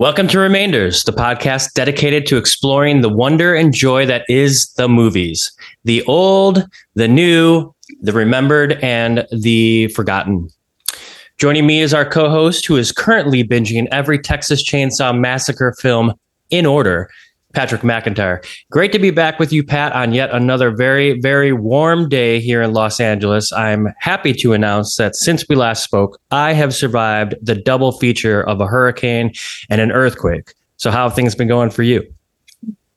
Welcome to Remainders, the podcast dedicated to exploring the wonder and joy that is the movies. The old, the new, the remembered, and the forgotten. Joining me is our co host who is currently binging every Texas Chainsaw Massacre film in order, Patrick McIntyre. Great to be back with you, Pat, on yet another very, very warm day here in Los Angeles. I'm happy to announce that since we last spoke, I have survived the double feature of a hurricane and an earthquake. So, how have things been going for you?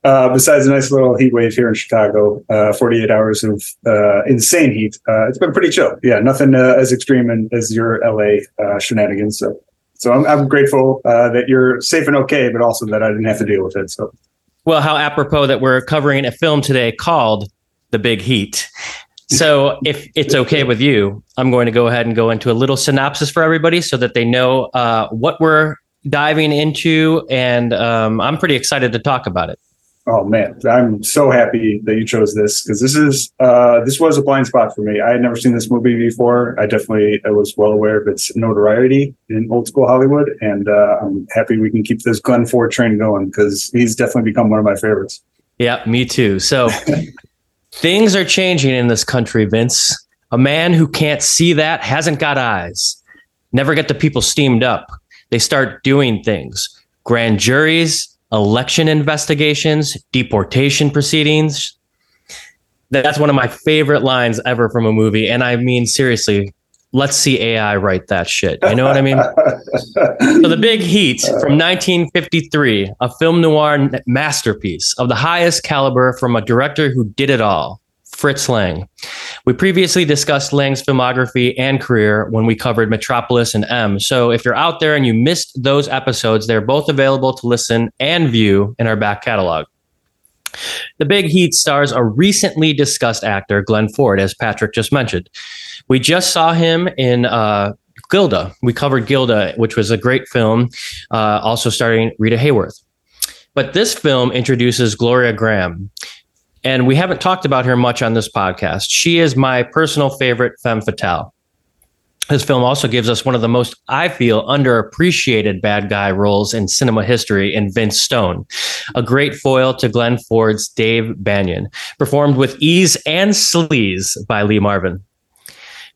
Uh, besides a nice little heat wave here in Chicago, uh, 48 hours of uh, insane heat, uh, it's been pretty chill. Yeah, nothing uh, as extreme as your LA uh, shenanigans. So, so I'm, I'm grateful that you're safe and okay, but also that I didn't have to deal with it. So, well, how apropos that we're covering a film today called The Big Heat. So, if it's okay with you, I'm going to go ahead and go into a little synopsis for everybody so that they know uh, what we're diving into. And um, I'm pretty excited to talk about it. Oh man, I'm so happy that you chose this because this is uh, this was a blind spot for me. I had never seen this movie before. I definitely I was well aware of its notoriety in old school Hollywood, and uh, I'm happy we can keep this Glenn Ford train going because he's definitely become one of my favorites. Yeah, me too. So things are changing in this country, Vince. A man who can't see that hasn't got eyes. Never get the people steamed up. They start doing things. Grand juries, election investigations, deportation proceedings. That's one of my favorite lines ever from a movie. And I mean, seriously, let's see AI write that shit. You know what I mean? so, The Big Heat from 1953, a film noir masterpiece of the highest caliber from a director who did it all. Fritz Lang. We previously discussed Lang's filmography and career when we covered Metropolis and M. So if you're out there and you missed those episodes, they're both available to listen and view in our back catalog. The Big Heat stars a recently discussed actor, Glenn Ford, as Patrick just mentioned. We just saw him in uh, Gilda. We covered Gilda, which was a great film, uh, also starring Rita Hayworth. But this film introduces Gloria Grahame and we haven't talked about her much on this podcast. She is my personal favorite femme fatale. This film also gives us one of the most, I feel, underappreciated bad guy roles in cinema history in Vince Stone, a great foil to Glenn Ford's Dave Bannion, performed with ease and sleaze by Lee Marvin.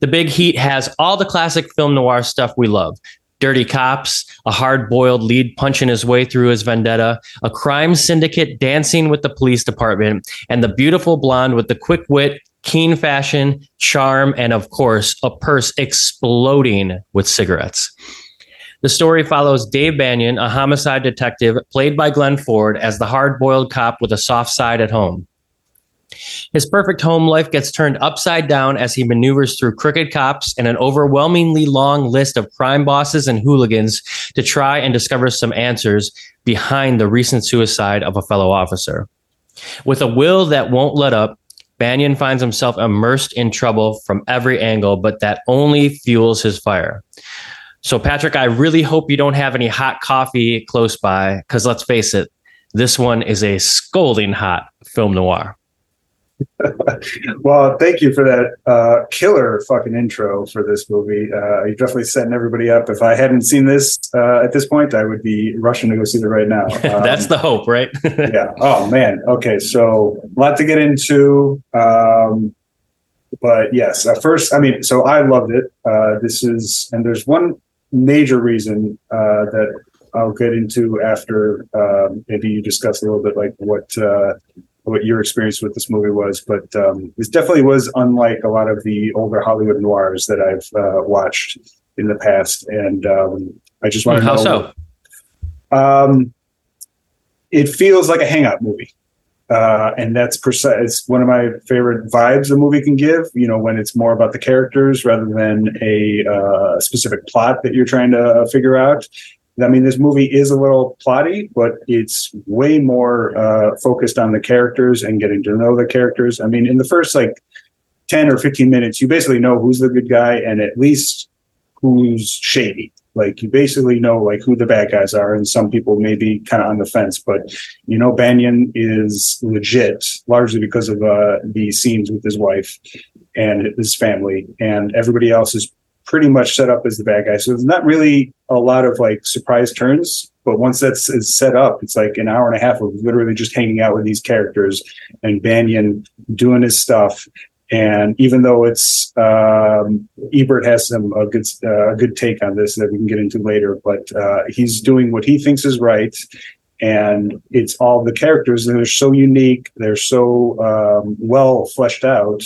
The Big Heat has all the classic film noir stuff we love dirty cops, a hard boiled lead punching his way through his vendetta, a crime syndicate dancing with the police department, and the beautiful blonde with the quick wit, keen fashion, charm, and of course, a purse exploding with cigarettes. The story follows Dave Bannion, a homicide detective played by Glenn Ford, as the hard boiled cop with a soft side at home. His perfect home life gets turned upside down as he maneuvers through crooked cops and an overwhelmingly long list of crime bosses and hooligans to try and discover some answers behind the recent suicide of a fellow officer. With a will that won't let up, Bannion finds himself immersed in trouble from every angle, but that only fuels his fire. So, Patrick, I really hope you don't have any hot coffee close by, because let's face it, this one is a scolding hot film noir. well, thank you for that uh, killer fucking intro for this movie. Uh, you're definitely setting everybody up. If I hadn't seen this uh, at this point, I would be rushing to go see it right now. Um, That's the hope, right? yeah. Oh man. Okay. So a lot to get into. Um, but yes, at first, I mean, so I loved it. Uh, this is, and there's one major reason uh, that I'll get into after um, maybe you discuss a little bit like what uh, what your experience with this movie was, but um, this definitely was unlike a lot of the older Hollywood noirs that I've uh, watched in the past, and um, I just want to how know. so? Um, it feels like a hangout movie. Uh, and that's precise. It's one of my favorite vibes a movie can give. You know, when it's more about the characters rather than a uh, specific plot that you're trying to figure out. I mean, this movie is a little plotty, but it's way more uh, focused on the characters and getting to know the characters. I mean, in the first like 10 or 15 minutes, you basically know who's the good guy and at least who's shady. Like you basically know like who the bad guys are, and some people may be kind of on the fence, but you know Bannion is legit largely because of uh, the scenes with his wife and his family, and everybody else is pretty much set up as the bad guy. So there's not really a lot of like surprise turns But once that's is set up, it's like an hour and a half of literally just hanging out with these characters and Bannion doing his stuff. And even though it's um, Ebert has some a good uh, a good take on this that we can get into later, but uh, he's doing what he thinks is right, and it's all the characters and they're so unique, they're so um, well fleshed out,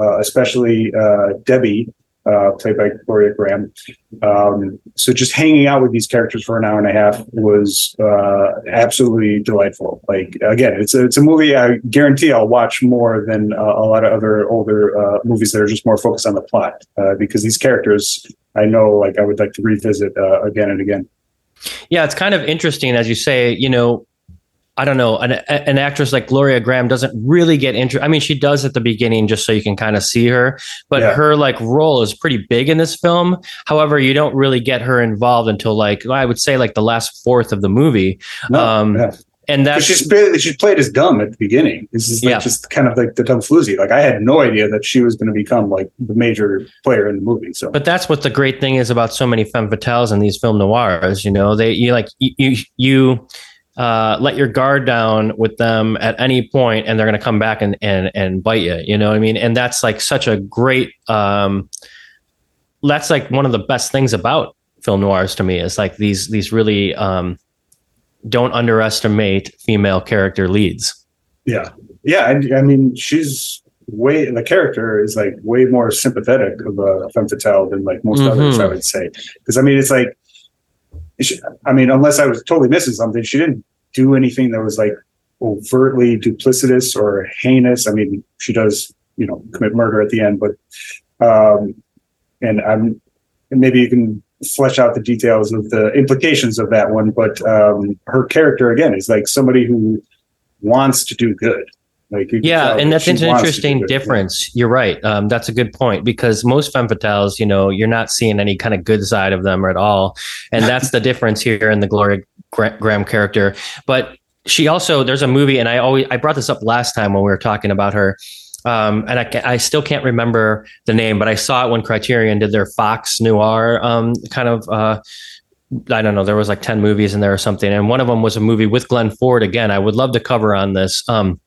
uh, especially uh, Debbie uh, played by Gloria Grahame. Um, so just hanging out with these characters for an hour and a half was uh, absolutely delightful. Like again, it's a, it's a movie I guarantee I'll watch more than uh, a lot of other older uh, movies that are just more focused on the plot uh, because these characters I know like I would like to revisit uh, again and again. Yeah, it's kind of interesting as you say. You know, I don't know, an, an actress like Gloria Grahame doesn't really get into. I mean, she does at the beginning just so you can kind of see her, but yeah. her like role is pretty big in this film. However, you don't really get her involved until like I would say like the last fourth of the movie. No, um, yeah. And that's she's played, she's played as dumb at the beginning. This is like yeah. just kind of like the dumb floozy. Like I had no idea that she was going to become like the major player in the movie. So, but that's what the great thing is about so many femme fatales in these film noirs. You know, they you like you you. Uh, let your guard down with them at any point and they're going to come back and, and, and bite you, you know what I mean? And that's like such a great, um, that's like one of the best things about film noirs to me is like these, these really, um, don't underestimate female character leads. Yeah. Yeah. I, I mean, she's way, the character is like way more sympathetic of a femme fatale than like most mm-hmm. others, I would say. Cause I mean, it's like, I mean, unless I was totally missing something, she didn't do anything that was like overtly duplicitous or heinous. I mean, she does, you know, commit murder at the end, but, um, and I'm, and maybe you can flesh out the details of the implications of that one. But um, her character again is like somebody who wants to do good. Like yeah, and that's an interesting difference. You're right. Um, that's a good point because most femme fatales, you know, you're not seeing any kind of good side of them at all, and that's the difference here in the Gloria Grahame character. But she also there's a movie, and I always I brought this up last time when we were talking about her. Um, and I, I still can't remember the name, but I saw it when Criterion did their Fox Noir um, kind of uh, I don't know, there was like 10 movies in there or something. And one of them was a movie with Glenn Ford. Again, I would love to cover on this. Um,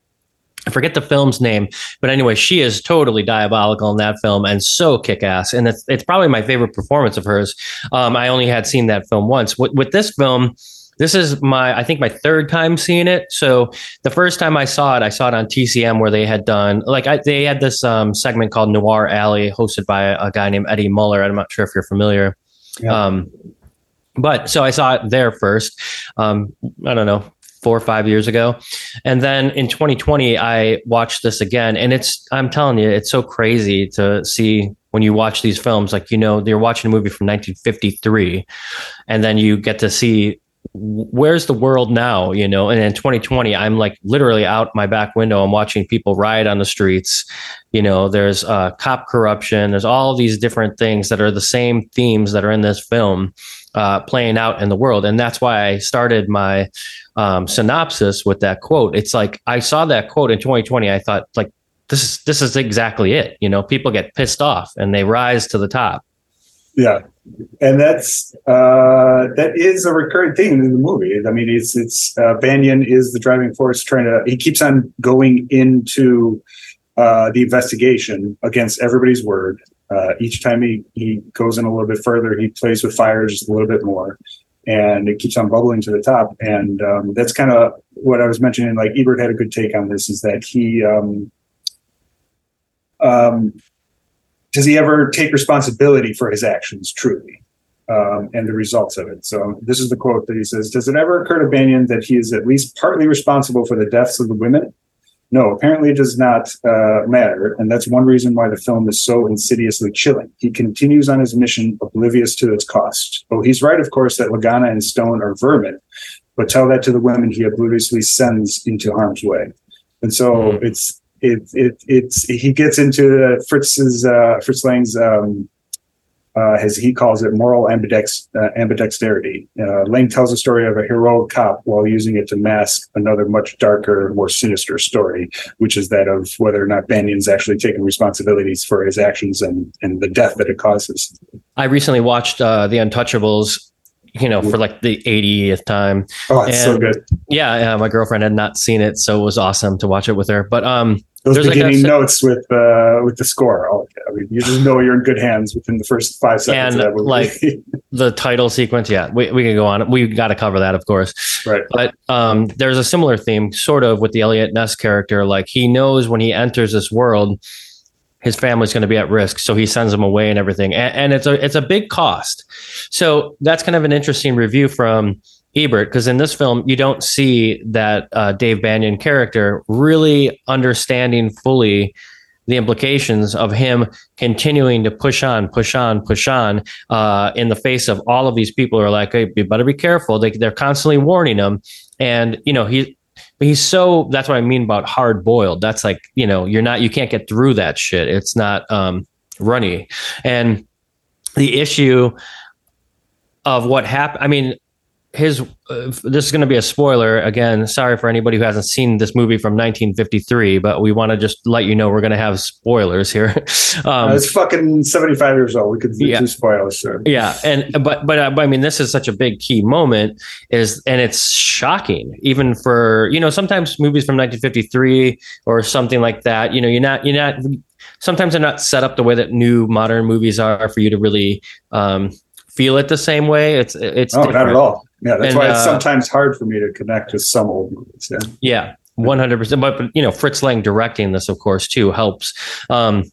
I forget the film's name, but anyway, she is totally diabolical in that film and so kick ass. And it's, it's probably my favorite performance of hers. Um, I only had seen that film once. With, with this film, this is my, I think, my third time seeing it. So the first time I saw it, I saw it on TCM where they had done, like, I, they had this um, segment called Noir Alley hosted by a, guy named Eddie Muller. I'm not sure if you're familiar. Yeah. Um, but so I saw it there first. Um, I don't know, four or five years ago. And then in 2020, I watched this again. And it's, I'm telling you, it's so crazy to see when you watch these films. Like, you know, you're watching a movie from 1953, and then you get to see where's the world now you know and in 2020 i'm like literally out my back window i'm watching people riot on the streets you know there's uh, cop corruption there's all these different things that are the same themes that are in this film uh, playing out in the world and that's why i started my um, synopsis with that quote. It's like I saw that quote in 2020. I thought like this is this is exactly it. You know, people get pissed off and they rise to the top. Yeah, and that's uh, that is a recurring theme in the movie. I mean, it's it's uh, Bannion is the driving force trying to. He keeps on going into uh, the investigation against everybody's word. Uh, each time he, he goes in a little bit further, he plays with fire just a little bit more and it keeps on bubbling to the top. And um, that's kind of what I was mentioning. Like Ebert had a good take on this: is that he um, um, does he ever take responsibility for his actions truly um, and the results of it? So this is the quote that he says: "Does it ever occur to Bannion that he is at least partly responsible for the deaths of the women?" No, apparently it does not uh, matter. And that's one reason why the film is so insidiously chilling. He continues on his mission, oblivious to its cost. Oh, he's right, of course, that Lagana and Stone are vermin, but tell that to the women he obliviously sends into harm's way. And so mm. it's, it, it, it's, he gets into Fritz's, uh, Fritz Lang's, um, uh, as he calls it, moral ambidex- uh, ambidexterity. Uh, Lang tells a story of a heroic cop while using it to mask another much darker, more sinister story, which is that of whether or not Bannion's actually taking responsibilities for his actions and, and the death that it causes. I recently watched uh, The Untouchables you know, for like the 80th time. Oh, it's so good. Yeah, yeah, my girlfriend had not seen it, so it was awesome to watch it with her. But um, Those There's like beginning se- notes with uh, with the score. Oh, I mean, you just know you're in good hands within the first five seconds And, of that movie. like, the title sequence, yeah, we we can go on. We got to cover that, of course. right. But um, there's a similar theme, sort of, with the Eliot Ness character. Like he knows when he enters this world, his family's going to be at risk, so he sends them away and everything. And, and it's a it's a big cost. So that's kind of an interesting review from Ebert because in this film you don't see that uh, Dave Bannion character really understanding fully the implications of him continuing to push on, push on, push on uh, in the face of all of these people who are like, hey, you better be careful. They, they're constantly warning him. And, you know, he, he's so, that's what I mean about hard boiled. That's like, you know, you're not, you can't get through that shit. It's not um, runny. And the issue of what happened, I mean, his uh, this is going to be a spoiler again sorry for anybody who hasn't seen this movie from 1953 but we want to just let you know we're going to have spoilers here um, Uh, it's fucking 75 years old. We could do Yeah. spoilers. Yeah and but but uh, but i mean this is such a big key moment is and it's shocking even for you know sometimes movies from 1953 or something like that you know you're not you're not sometimes they're not set up the way that new modern movies are for you to really um feel it the same way it's it's Oh, not at all. Yeah, that's And, why it's uh, sometimes hard for me to connect with some old movies. Yeah. Yeah, one hundred percent. But but, you know, Fritz Lang directing this, of course, too helps. Um,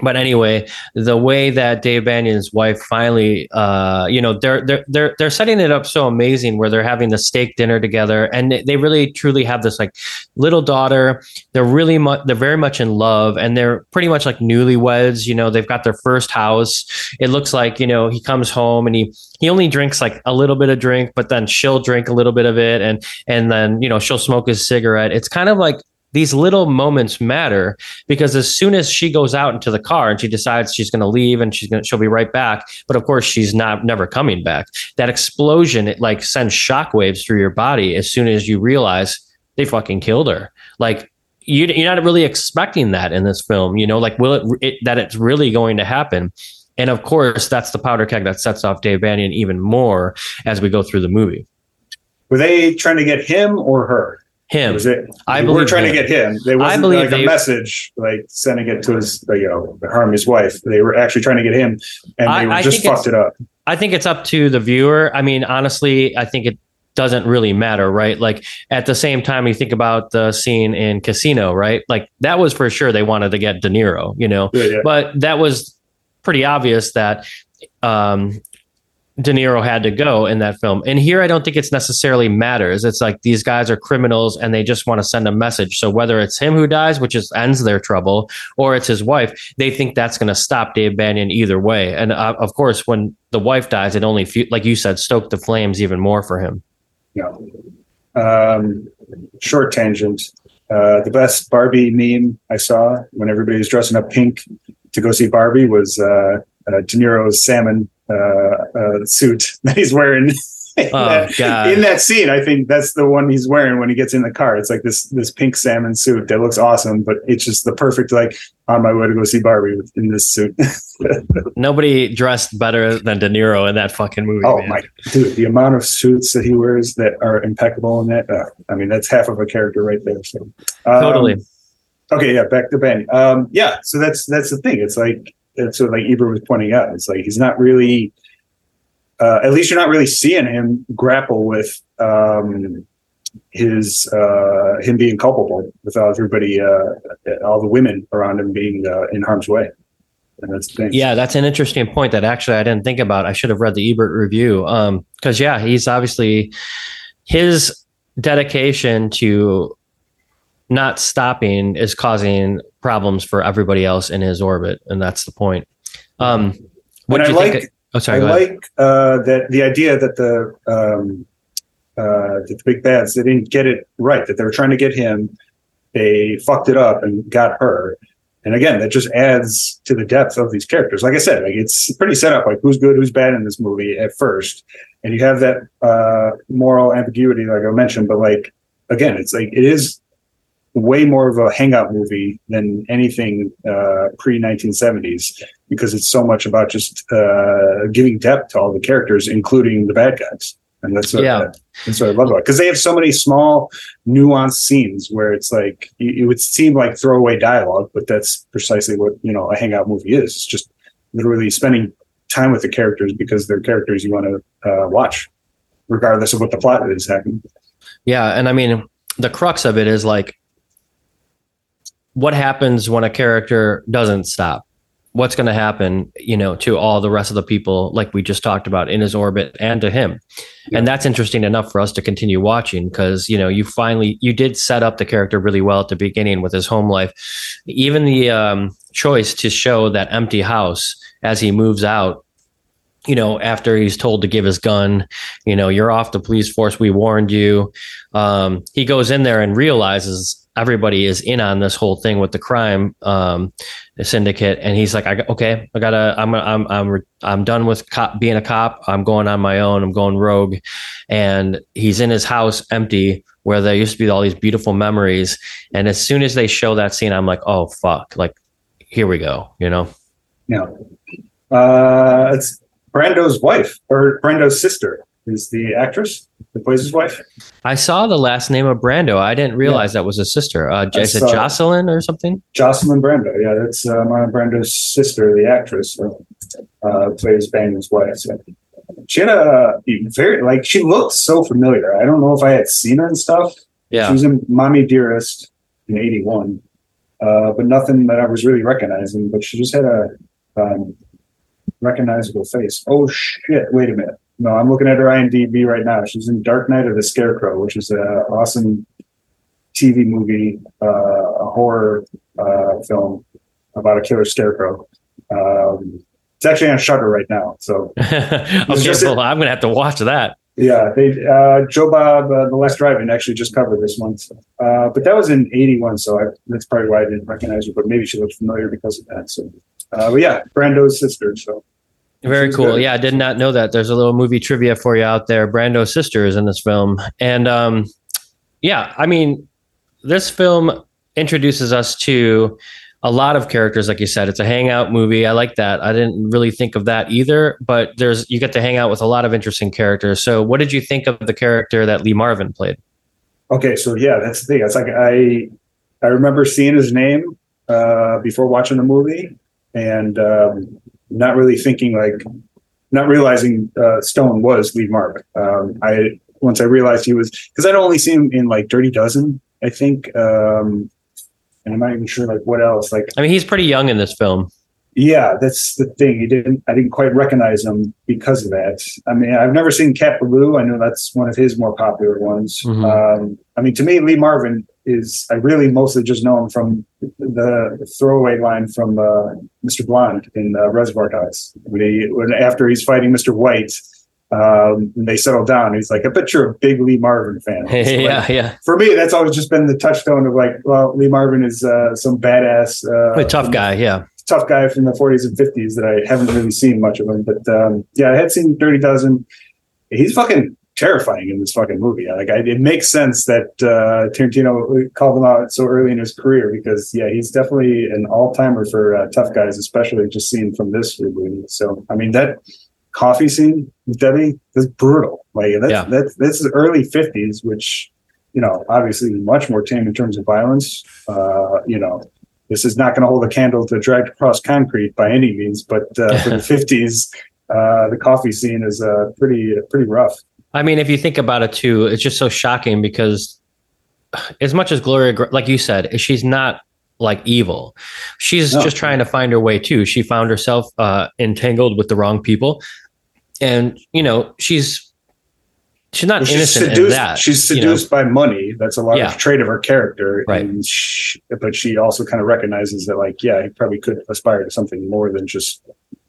but anyway, the way that Dave Bannion's wife finally, uh, you know, they're they're they're they're setting it up so amazing where they're having the steak dinner together, and they- really truly have this like little daughter. They're really much they're very much in love, and they're pretty much like newlyweds. You know, they've got their first house. It looks like you know he comes home and he he only drinks like a little bit of drink, but then she'll drink a little bit of it, and and then you know she'll smoke his cigarette. It's kind of like these little moments matter because as soon as she goes out into the car and she decides she's going to leave and she's going to she'll be right back but of course she's not never coming back. That explosion it like sends shockwaves through your body as soon as you realize they fucking killed her. Like you, you're not really expecting that in this film you know like will it, it that it's really going to happen? And of course that's the powder keg that sets off dave bannion even more as we go through the movie. Were they trying to get him or her? Him it? I they were trying him. to get him. They wasn't like they- a message, like sending it to his, you know, harm his wife. They were actually trying to get him, and they I- were I just fucked it up. I think it's up to the viewer. I mean, honestly, I think it doesn't really matter, right? Like at the same time, you think about the scene in Casino, right? Like that was for sure they wanted to get De Niro, you know, Yeah, yeah. but that was pretty obvious that um, De Niro had to go in that film. And here, I don't think it's necessarily matters. It's like these guys are criminals and they just want to send a message. So whether it's him who dies, which is ends their trouble, or it's his wife, they think that's going to stop Dave Bannion either way. And uh, of course, when the wife dies, it only, fu- like you said, stoked the flames even more for him. Yeah. Um, short tangent. Uh, the best Barbie meme I saw when everybody was dressing up pink to go see Barbie was uh, uh, De Niro's salmon uh, uh, suit that he's wearing. in, Oh, that, God. in that scene, I think that's the one he's wearing when he gets in the car. It's like this this pink salmon suit that looks awesome, but it's just the perfect like on my way to go see Barbie in this suit. Nobody dressed better than De Niro in that fucking movie. oh man. my dude, the amount of suits that he wears that are impeccable in that. Uh, I mean, that's half of a character right there. So um, Totally. Okay, yeah, back to Ben. Um, yeah, so that's that's the thing. It's like what like Ebert was pointing out. It's like he's not really. Uh, at least you're not really seeing him grapple with um, his uh, him being culpable without everybody, uh, all the women around him being uh, in harm's way. And that's. Yeah, that's an interesting point that actually I didn't think about. I should have read the Ebert review. Um, because yeah, he's obviously his dedication to not stopping is causing problems for everybody else in his orbit, and that's the point. Um, what I like- oh, sorry. I like uh, that the idea that the um, uh, that the big bads they didn't get it right that they were trying to get him they fucked it up and got her and again that just adds to the depth of these characters like i said like it's pretty set up like who's good who's bad in this movie at first and you have that uh, moral ambiguity like i mentioned but like again it's like it is way more of a hangout movie than anything uh, pre 1970s because it's so much about just uh, giving depth to all the characters, including the bad guys. And that's what, Yeah. that's what I love about it. Because they have so many small, nuanced scenes where it's like it, it would seem like throwaway dialogue, but that's precisely what you know a hangout movie is. It's just literally spending time with the characters because they're characters you want to uh, watch, regardless of what the plot is happening. Yeah, and I mean the crux of it is like what happens when a character doesn't stop? What's going to happen, you know, to all the rest of the people like we just talked about in his orbit and to him. And that's interesting enough for us to continue watching because, you know, you finally you did set up the character really well at the beginning with his home life. Even the um choice to show that empty house as he moves out you know, after he's told to give his gun, you know, you're off the police force. We warned you. Um, he goes in there and realizes everybody is in on this whole thing with the crime um, syndicate, and he's like, I, "Okay, I gotta. I'm. I'm. I'm. I'm done with cop, being a cop. I'm going on my own. I'm going rogue." And he's in his house, empty, where there used to be all these beautiful memories. And as soon as they show that scene, I'm like, "Oh fuck!" Like, here we go. You know. Yeah. Uh, it's Brando's wife or Brando's sister is the actress that plays his wife. I saw the last name of Brando. I didn't realize that was a sister. Uh, is it Jocelyn or something? Jocelyn Brando. Yeah, that's uh, Marlon Brando's sister, the actress, uh, plays Banger's wife. So she had a very like she looked so familiar. I don't know if I had seen her and stuff. Yeah, She was in Mommy Dearest in '81, uh, but nothing that I was really recognizing. But she just had a um, recognizable face. Oh shit! Wait a minute. No, I'm looking at her IMDb right now. She's in Dark Night of the Scarecrow, which is an awesome TV movie, uh, a horror uh, film about a killer scarecrow. Um, it's actually on Shudder right now. So okay, well, I'm gonna have to watch that. yeah, they uh, Joe Bob, uh, the Last Drive-In, actually just covered this one. So, uh, but that was in '81, so I, that's probably why I didn't recognize her. But maybe she looked familiar because of that. So, uh, but yeah, Brando's sister. So Very cool. good. Yeah, I did not know that. There's a little movie trivia for you out there. Brando's sister is in this film, and um, yeah, I mean, this film introduces us to a lot of characters. Like you said, it's a hangout movie. I like that. I didn't really think of that either, but there's you get to hang out with a lot of interesting characters. So, what did you think of the character that Lee Marvin played? Okay, so yeah, that's the thing. It's like I I remember seeing his name uh, before watching the movie, and um, not really thinking like, not realizing uh, Stone was Lee Marvin. Um, I once I realized he was because I'd only seen him in like Dirty Dozen, I think, um, and I'm not even sure like what else. Like, I mean, he's pretty young in this film. yeah, that's the thing. He didn't. I didn't quite recognize him because of that. I mean, I've never seen Cat Ballou. I know that's one of his more popular ones. Mhm. Um, I mean, to me, Lee Marvin is. I really mostly just know him from the throwaway line from uh, Mr. Blonde in uh, Reservoir Dogs when he when after he's fighting Mr. White. Um, and they settle down. He's like, I bet you're a big Lee Marvin fan. So, like, yeah, yeah, for me, that's always just been the touchstone of like, well, Lee Marvin is uh, some badass, uh, a tough guy. Yeah, tough guy from the 40s and 50s that I haven't really seen much of him. But um, yeah, I had seen Dirty Dozen. He's fucking terrifying in this fucking movie. Like, I, it makes sense that uh, Tarantino called him out so early in his career because yeah, he's definitely an all timer for uh, tough guys, especially just seen from this movie. So I mean that coffee scene with Debbie is brutal. Like that's Yeah. that's this is early 50s, which you know obviously much more tame in terms of violence. Uh, you know this is not going to hold a candle to dragged across concrete by any means, but uh, for the 50s, uh, the coffee scene is uh, pretty pretty rough. I mean, if you think about it too, it's just so shocking because as much as Gloria, like you said, she's not like evil. She's No. just trying to find her way too. She found herself uh, entangled with the wrong people, and you know she's she's not Well, she's innocent in seduced. that. she's you know. seduced by money. That's a large Yeah. trait of her character, Right. And she, but she also kind of recognizes that, like, yeah, he probably could aspire to something more than just,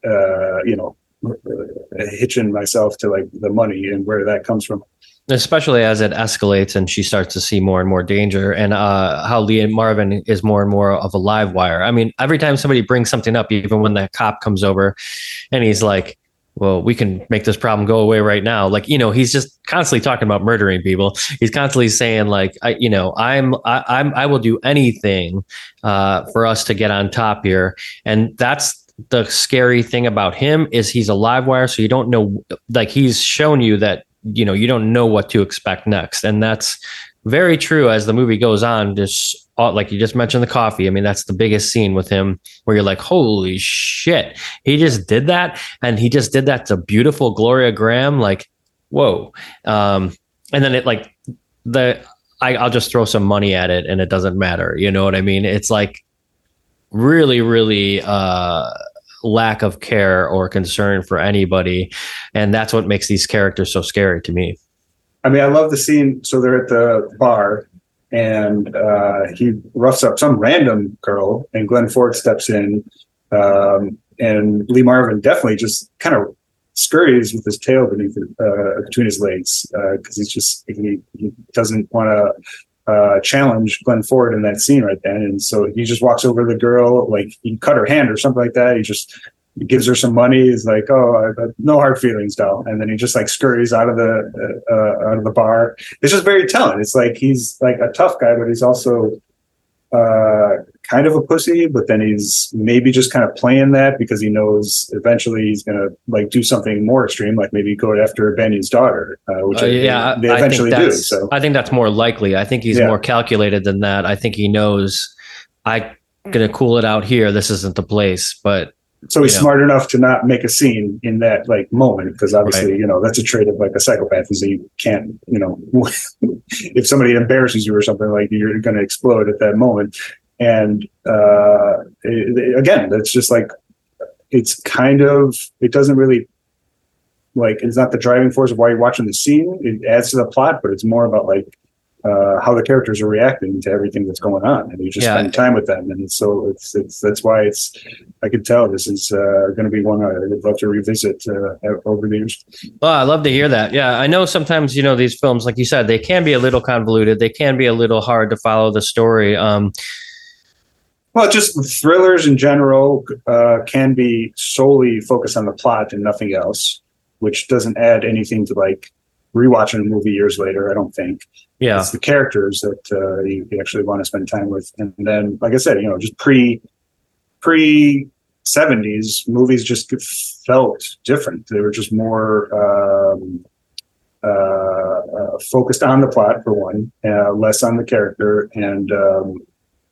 uh, you know, hitching myself to like the money and where that comes from. especially as it escalates and she starts to see more and more danger and uh, how Lee and Marvin is more and more of a live wire. I mean, every time somebody brings something up, even when the cop comes over and he's like, well, we can make this problem go away right now. Like, you know, he's just constantly talking about murdering people. He's constantly saying, like, I, you know, I'm, I, I'm, I will do anything uh, for us to get on top here. And that's the scary thing about him is he's a live wire, so you don't know. Like, he's shown you that you know you don't know what to expect next, and that's very true as the movie goes on. Just like you just mentioned the coffee. I mean, that's the biggest scene with him where you're like, holy shit, he just did that. And he just did that to beautiful Gloria Grahame. Like, whoa. Um, and then it like the, I, I'll just throw some money at it and it doesn't matter. You know what I mean? It's like really, really, uh, lack of care or concern for anybody. And that's what makes these characters so scary to me. I mean, I love the scene. So they're at the bar and uh, he roughs up some random girl, and Glenn Ford steps in, um, and Lee Marvin definitely just kind of scurries with his tail beneath uh, between his legs Uh because uh, he's just he, he doesn't want to uh, challenge Glenn Ford in that scene right then, and so he just walks over the girl like he cut her hand or something like that. He just he gives her some money. He's like, "Oh, no hard feelings, doll," and then he just like scurries out of the uh, uh, out of the bar. It's just very telling. It's like he's like a tough guy, but he's also uh, kind of a pussy. But then he's maybe just kind of playing that because he knows eventually he's gonna like do something more extreme, like maybe go after Benny's daughter, uh, which uh, yeah, they, they eventually do. So I think that's more likely. I think he's yeah. more calculated than that. I think he knows I gonna cool it out here. This isn't the place, but so he's smart enough to not make a scene in that like moment because obviously right. you know that's a trait of like a psychopath is that you can't you know if somebody embarrasses you or something like you're going to explode at that moment and uh it, again that's just like it's kind of it doesn't really like it's not the driving force of why you're watching the scene it adds to the plot but it's more about like uh, how the characters are reacting to everything that's going on, and you just yeah. spend time with them, and so it's it's that's why it's I can tell this is uh, going to be one I would love to revisit uh, over the years. Well, I love to hear that. Yeah, I know sometimes you know these films, like you said, they can be a little convoluted. They can be a little hard to follow the story. Um, well, just thrillers in general uh, can be solely focused on the plot and nothing else, which doesn't add anything to like rewatching a movie years later. I don't think. Yeah, it's the characters that uh, you, you actually want to spend time with, and then, like I said, you know, just pre pre seventies movies just felt different. They were just more um, uh, uh, focused on the plot for one, uh, less on the character, and um,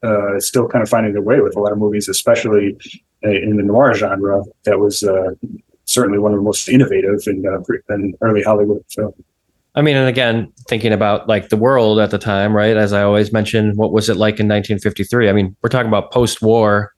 uh, still kind of finding their way with a lot of movies, especially uh, in the noir genre. That was certainly one of the most innovative in, in early Hollywood film. I mean, and again, thinking about like the world at the time, right? As I always mention, what was it like in 1953? I mean, we're talking about post-war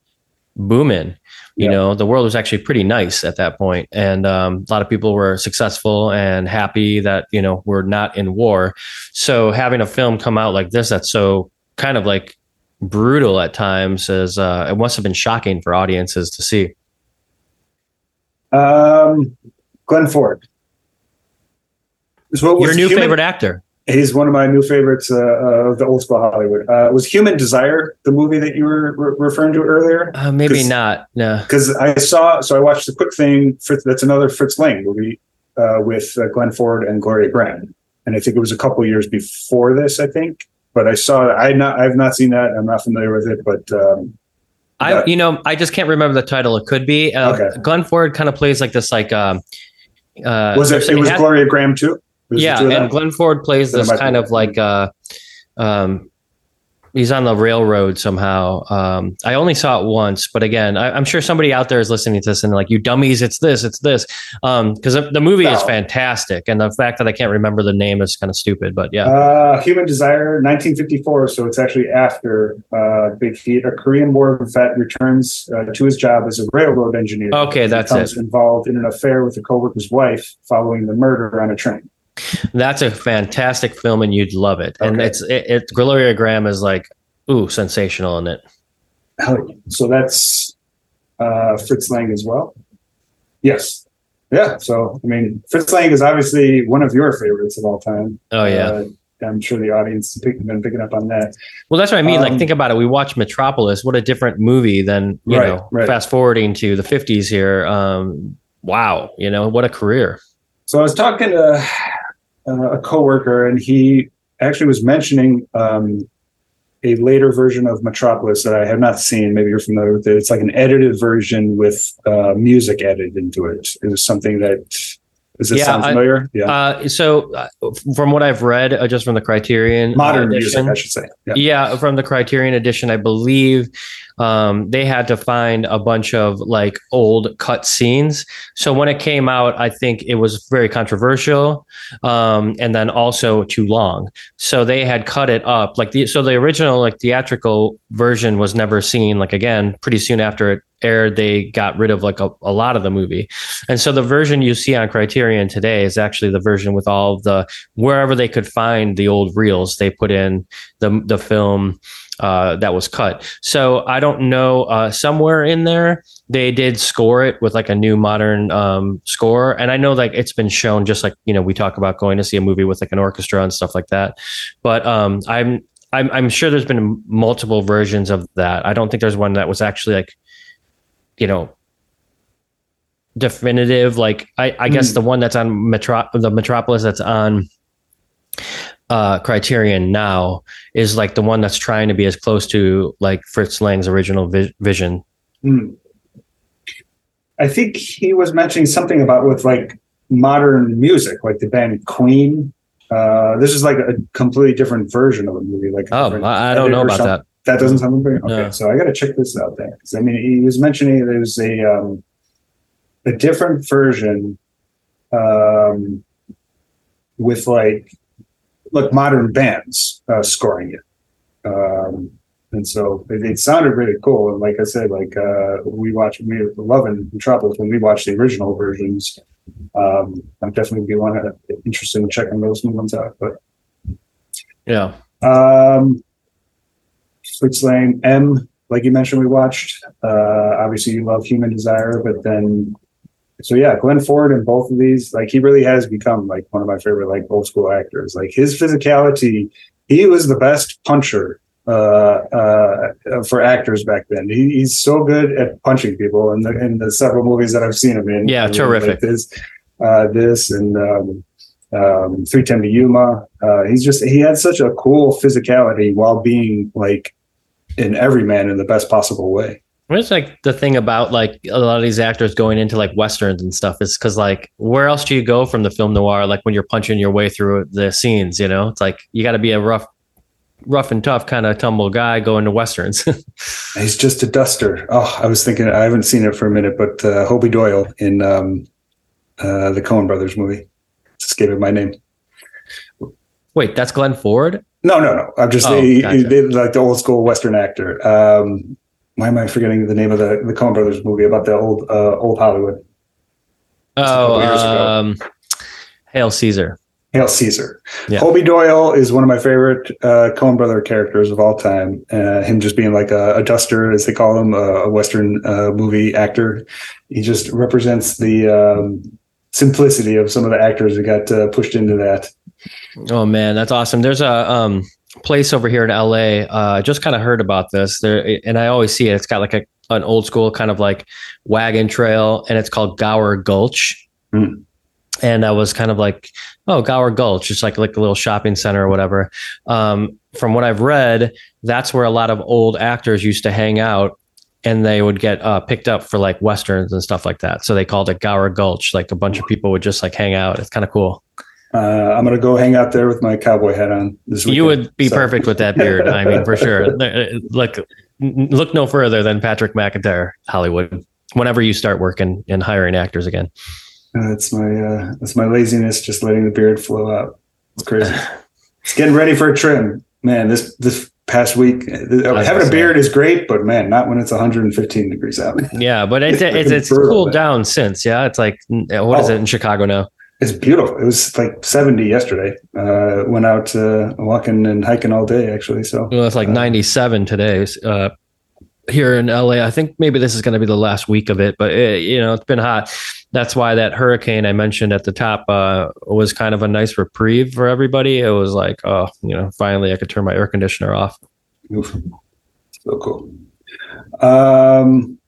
booming. You yeah. know, the world was actually pretty nice at that point, and um, a lot of people were successful and happy that you know we're not in war. So having a film come out like this, that's so kind of like brutal at times, as uh, it must have been shocking for audiences to see. Um, Glenn Ford. So Your new human, favorite actor. He's one of my new favorites uh, of the old school Hollywood. Uh, was Human Desire the movie that you were re- referring to earlier? Uh, maybe not. No, because I saw. So I watched the quick thing. Fritz, that's another Fritz Lang movie uh, with uh, Glenn Ford and Gloria Grahame, and I think it was a couple years before this. I think, but I saw. I not. I've not seen that. I'm not familiar with it, but. Um, I, you know, I just can't remember the title. It could be. Uh, okay. Glenn Ford kind of plays like this, like. Um, was it? It was Gloria Grahame too yeah, and Glenn Ford plays this kind of like uh, um, he's on the railroad somehow. Um, I only saw it once, but again, I, am sure somebody out there is listening to this and like, you dummies, it's this, it's this. Because um, the movie no. is fantastic, and the fact that I can't remember the name is kind of stupid. But yeah, uh, Human Desire, 1954. So it's actually after uh, Big Feet. A Korean War vet returns uh, to his job as a railroad engineer. Okay, that's it. Involved in an affair with a coworker's wife following the murder on a train. That's a fantastic film, and you'd love it. And okay. it's it, it. Gloria Grahame is like, ooh, sensational in it. So that's uh, Fritz Lang as well. Yes. Yeah. So I mean, Fritz Lang is obviously one of your favorites of all time. Oh yeah. Uh, I'm sure the audience has been picking up on that. Well, that's what I mean. Um, like, think about it. We watch Metropolis. What a different movie than you right, know. Right. Fast forwarding to the 50s here. Um, wow, you know, what a career. So I was talking to uh, a coworker, and he actually was mentioning um, a later version of Metropolis that I have not seen. Maybe you're familiar with it. It's like an edited version with uh, music added into it. It was something that does this Yeah, sound I- familiar? yeah, Uh, so, uh, from what I've read, uh, just from the Criterion modern uh, music, edition, I should say. Yeah. Yeah, from the Criterion edition, I believe um, they had to find a bunch of like old cut scenes. So when it came out, I think it was very controversial, um, and then also too long. So they had cut it up. Like the so the original like theatrical version was never seen. Like again, pretty soon after it aired, they got rid of like a, a lot of the movie, and so the version you see on Criterion today is actually the version with all the wherever they could find the old reels. They put in the the film uh, that was cut. So I don't know. Uh, somewhere in there, they did score it with like a new modern um, score, and I know like it's been shown. Just like you know, we talk about going to see a movie with like an orchestra and stuff like that. But um, I'm I'm I'm sure there's been multiple versions of that. I don't think there's one that was actually like, you know. Definitive, like I, I guess Hmm. the one that's on Metro, the Metropolis that's on uh criterion now is like the one that's trying to be as close to like fritz lang's original vi- vision Hmm. I think he was mentioning something about with like modern music, like the band Queen. Uh, this is like a completely different version of a movie. Like oh i, I don't know about something. that That doesn't sound familiar. Okay, No. so I got to check this out then. I mean, he was mentioning there's a um, a different version um, with like like modern bands uh, scoring it. Um, and so it, it sounded really cool. And like I said, like uh, we watched me loving Metropolis when we watched the original versions. Um, I'm definitely be one uh, interested in checking those new ones out. But yeah um, Fritz Lang, M, like you mentioned, we watched. Uh, obviously, you love Human Desire, but then, so yeah, Glenn Ford in both of these, like he really has become like one of my favorite like old school actors. Like his physicality, he was the best puncher uh, uh, for actors back then. He, he's so good at punching people in the in the several movies that I've seen him in. Yeah, terrific. Like this, uh, this, and. Um, um, 310 to Yuma. Uh, he's just he had such a cool physicality while being like an everyman in the best possible way. It's like the thing about like a lot of these actors going into like westerns and stuff is because like where else do you go from the film noir like when you're punching your way through the scenes you know it's like you got to be a rough rough and tough kind of tumble guy going to westerns He's just a duster. Oh, I was thinking I haven't seen it for a minute, but uh, Hobie Doyle in um, uh, the Coen Brothers movie. Just gave it my name. wait that's glenn ford No, no, no. I'm just Oh, they, gotcha. they like the old school Western actor. Um, why am I forgetting the name of the the Coen Brothers movie about the old uh, old Hollywood? oh couple years ago. um hail caesar Hail Caesar. Yeah. Hobie Doyle is one of my favorite uh, Coen Brother characters of all time. Uh, him just being like a, a duster, as they call him, a, a Western uh, movie actor. He just represents the um, simplicity of some of the actors that got uh, pushed into that. Oh man, that's awesome. There's a um, place over here in LA. Uh, I just kind of heard about this there, and I always see it. It's got like a an old school kind of like wagon trail, and it's called Gower Gulch. Hmm. And I was kind of like, oh, Gower Gulch, it's like like a little shopping center or whatever. Um, from what I've read, that's where a lot of old actors used to hang out, and they would get uh, picked up for like westerns and stuff like that. So they called it Gower Gulch. Like a bunch of people would just like hang out. It's kind of cool. Uh, I'm going to go hang out there with my cowboy hat on this weekend. You would be So- perfect with that beard. I mean, for sure. Look, look no further than Patrick McIntyre, Hollywood. Whenever you start working and hiring actors again, Uh, it's my uh, it's my laziness just letting the beard flow out. It's crazy. it's getting ready for a trim, man. This this past week, uh, having a beard is great, but man, not when it's 115 degrees out. yeah, but it's It's it's, cooled down since. Yeah, it's like what is Oh. it in Chicago now? It's beautiful. It was like 70 yesterday. Uh, went out uh, walking and hiking all day, actually. So Well, it's like Uh, 97 today uh, here in LA. I think maybe this is going to be the last week of it, but it, you know, it's been hot. That's why that hurricane I mentioned at the top uh, was kind of a nice reprieve for everybody. It was like, oh, you know, finally I could turn my air conditioner off. oof. so cool. Um,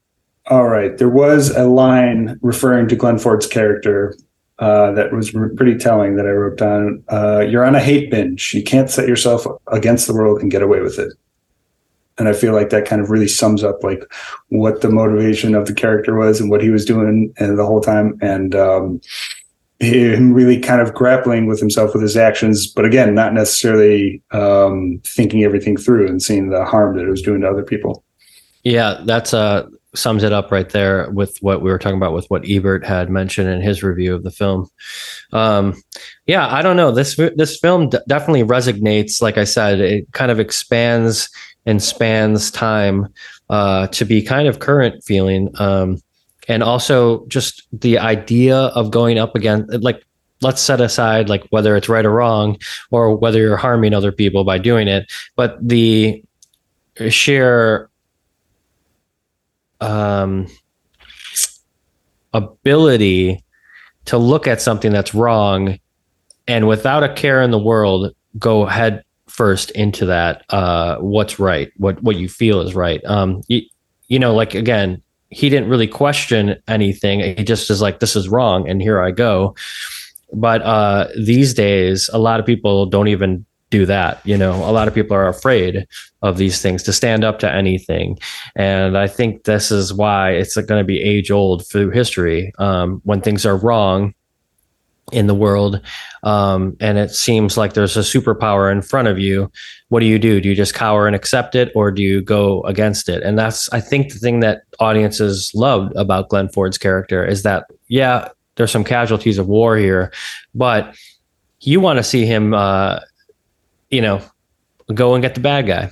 All right. There was a line referring to Glenn Ford's character uh, that was pretty telling that I wrote down. Uh, You're on a hate binge. You can't set yourself against the world and get away with it. And I feel like that kind of really sums up like what the motivation of the character was and what he was doing and the whole time. And um, him really kind of grappling with himself with his actions, but again, not necessarily um, thinking everything through and seeing the harm that it was doing to other people. Yeah, that's uh sums it up right there with what we were talking about with what Ebert had mentioned in his review of the film. Um, yeah, I don't know. This this film d- definitely resonates. Like I said, it kind of expands and spans time uh, to be kind of current feeling. Um, and also just the idea of going up against like let's set aside like whether it's right or wrong or whether you're harming other people by doing it but the sheer um, ability to look at something that's wrong and without a care in the world go head first into that uh, what's right what what you feel is right. Um, you, you know like again he didn't really question anything. He just is like this is wrong and here i go. But uh, these days a lot of people don't even do that. You know, a lot of people are afraid of these things to stand up to anything. And I think this is why it's going to be age old through history. Um, when things are wrong in the world, um, and it seems like there's a superpower in front of you, what do you do? Do you just cower and accept it, or do you go against it? And that's, I think, the thing that audiences loved about Glenn Ford's character is that, yeah, there's some casualties of war here, but you want to see him uh, you know, go and get the bad guy.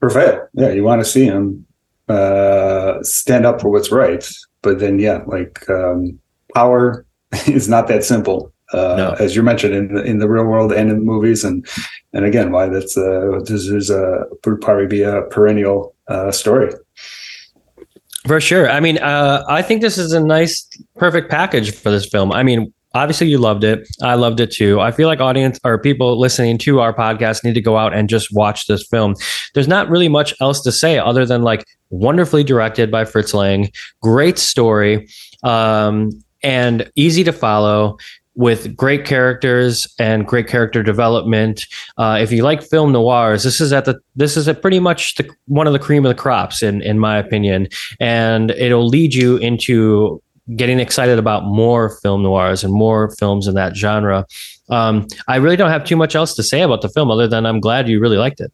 Perfect. Yeah, you want to see him uh, stand up for what's right, but then yeah, like um, power is not that simple. Uh, no. as you mentioned in the, in the real world and in the movies, and and again, why that's uh, this is a would probably be a perennial uh, story. For sure. I mean, uh, I think this is a nice, perfect package for this film. I mean, obviously you loved it. I loved it too. I feel like audience or people listening to our podcast need to go out and just watch this film. There's not really much else to say other than like wonderfully directed by fritz lang great story um, and easy to follow with great characters and great character development. Uh, if you like film noirs, this is at the this is a pretty much the, one of the cream of the crops in in my opinion, and it'll lead you into getting excited about more film noirs and more films in that genre. Um, I really don't have too much else to say about the film other than I'm glad you really liked it.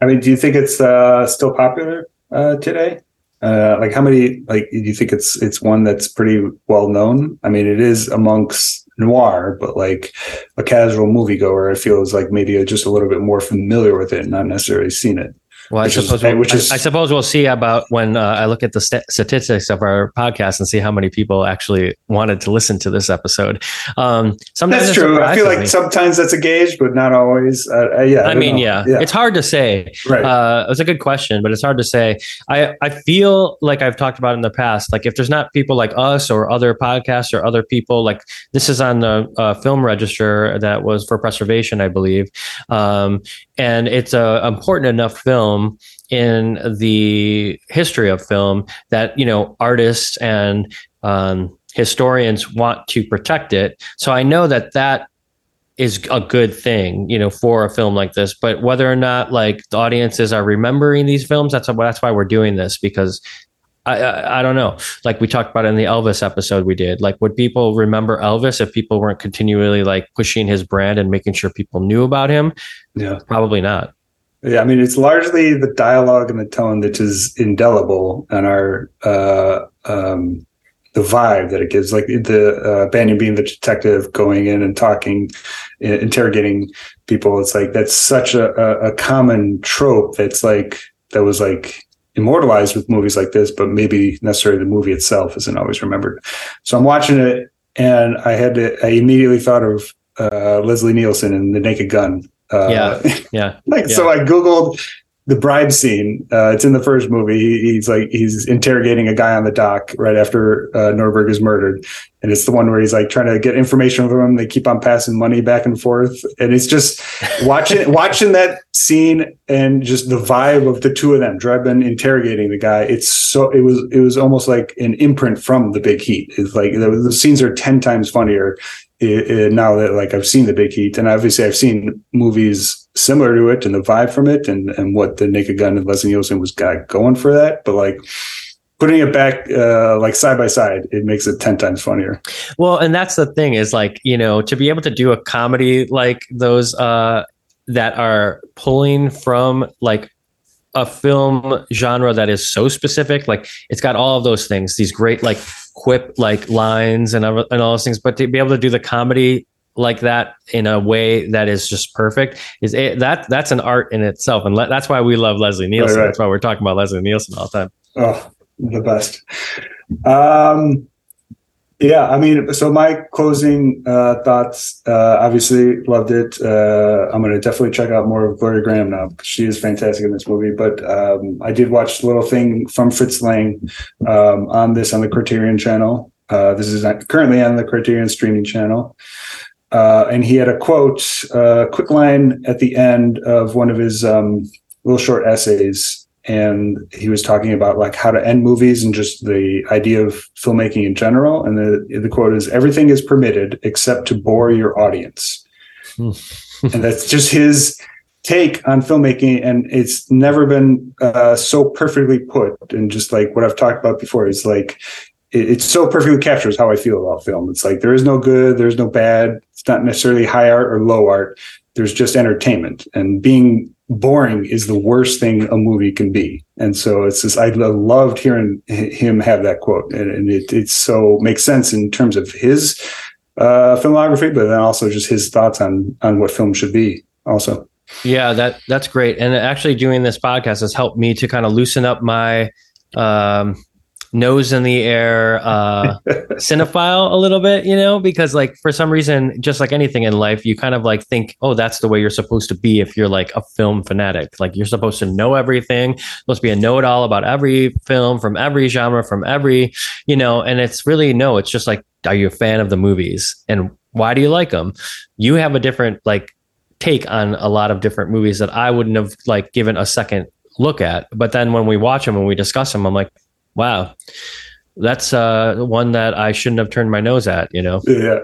I mean, do you think it's uh, still popular uh, today? Uh, like, how many? Like, do you think it's it's one that's pretty well known? I mean, it is amongst noir, but like a casual moviegoer, it feels like maybe just a little bit more familiar with it, not necessarily seen it. Well, I suppose, is, we'll, which is, I, I, suppose we'll see about when uh, I look at the st- statistics of our podcast and see how many people actually wanted to listen to this episode. Um, sometimes that's true. I feel like me. sometimes that's a gauge, but not always. Uh, uh yeah, I, I mean, yeah. yeah. it's hard to say. Right. Uh, it's a good question, but it's hard to say. I I feel like I've talked about in the past. Like if there's not people like us or other podcasts or other people, like this is on the uh, film register that was for preservation, I believe, um, and it's a important enough film film in the history of film that you know artists and um, historians want to protect it. So I know that that is a good thing, you know, for a film like this. But whether or not like the audiences are remembering these films, that's that's why we're doing this because I, I, I don't know. Like we talked about in the Elvis episode we did. Like would people remember Elvis if people weren't continually like pushing his brand and making sure people knew about him? Yeah, probably not. Yeah, I mean, it's largely the dialogue and the tone that is indelible and our uh, um, the vibe that it gives. Like the uh, Bannion being the detective going in and talking, interrogating people. It's like that's such a, a, a common trope. That's like that was like immortalized with movies like this, but maybe necessarily the movie itself isn't always remembered. So I'm watching it, and I had to. I immediately thought of uh, Leslie Nielsen and The Naked Gun uh, yeah, yeah. like yeah. so, I googled the bribe scene. Uh, it's in the first movie. He, he's like he's interrogating a guy on the dock right after uh, Nordberg is murdered, and it's the one where he's like trying to get information from him. They keep on passing money back and forth, and it's just watching watching that scene and just the vibe of the two of them, Drebin interrogating the guy. It's so it was it was almost like an imprint from the Big Heat. It's like the, the scenes are ten times funnier it, it, now that like I've seen the Big Heat, and obviously I've seen movies similar to it and the vibe from it, and and what the Naked Gun and Leslie Nielsen was got going for that. But like putting it back uh, like side by side, it makes it ten times funnier. Well, and that's the thing is like you know to be able to do a comedy like those uh, that are pulling from like a film genre that is so specific like it's got all of those things these great like quip like lines and, and all those things but to be able to do the comedy like that in a way that is just perfect is it, that that's an art in itself and le- that's why we love leslie nielsen. Right, right. that's why we're talking about leslie nielsen all the time. Oh the best. Um yeah, I mean, so my closing uh, thoughts. Uh, obviously, loved it. Uh, I'm going to definitely check out more of Gloria Grahame now she is fantastic in this movie. But um, I did watch little thing from Fritz Lang um, on this on the Criterion channel. Uh, this is currently on the Criterion streaming channel. Uh, and he had a quote, a uh, quick line at the end of one of his um, little short essays and he was talking about like how to end movies and just the idea of filmmaking in general. And the the quote is everything is permitted except to bore your audience. Hmm. and that's just his take on filmmaking and it's never been uh, so perfectly put and just like what i've talked about before is like it, it, so perfectly captures how i feel about film it's like there is no good there's no bad it's not necessarily high art or low art there's just entertainment and being boring is the worst thing a movie can be. And so it's just, I loved hearing him have that quote and, it, it so makes sense in terms of his uh, filmography, but then also just his thoughts on, on what film should be also. Yeah, that that's great. And actually doing this podcast has helped me to kind of loosen up my, um, nose in the air uh cinephile a little bit you know because like for some reason just like anything in life you kind of like think oh that's the way you're supposed to be if you're like a film fanatic. Like you're supposed to know everything supposed to be a know-it-all about every film from every genre from every you know and it's really no it's just like are you a fan of the movies? And why do you like them you have a different like take on a lot of different movies that I wouldn't have like given a second look at. But then when we watch them and we discuss them I'm like wow, that's uh, one that I shouldn't have turned my nose at. You know? Yeah.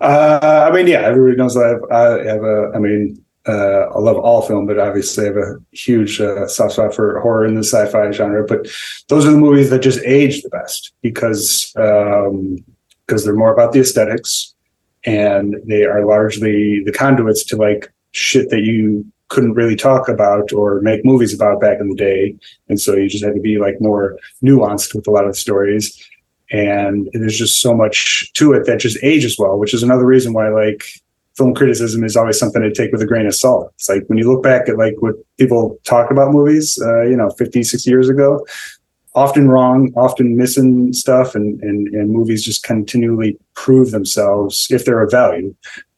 Uh, I mean, yeah, everybody knows I have. I have a. I mean, uh, I love all film, but obviously I have a huge uh, soft spot for horror in the sci-fi genre. But those are the movies that just age the best because um, because they're more about the aesthetics and they are largely the conduits to like shit that you couldn't really talk about or make movies about back in the day. And so you just had to be like more nuanced with a lot of stories. And there's just so much to it that just ages well, which is another reason why like film criticism is always something to take with a grain of salt. It's like when you look back at like what people talk about movies, uh, you know, 50, 60 years ago, often wrong, often missing stuff, and, and, and movies just continually prove themselves if they're of value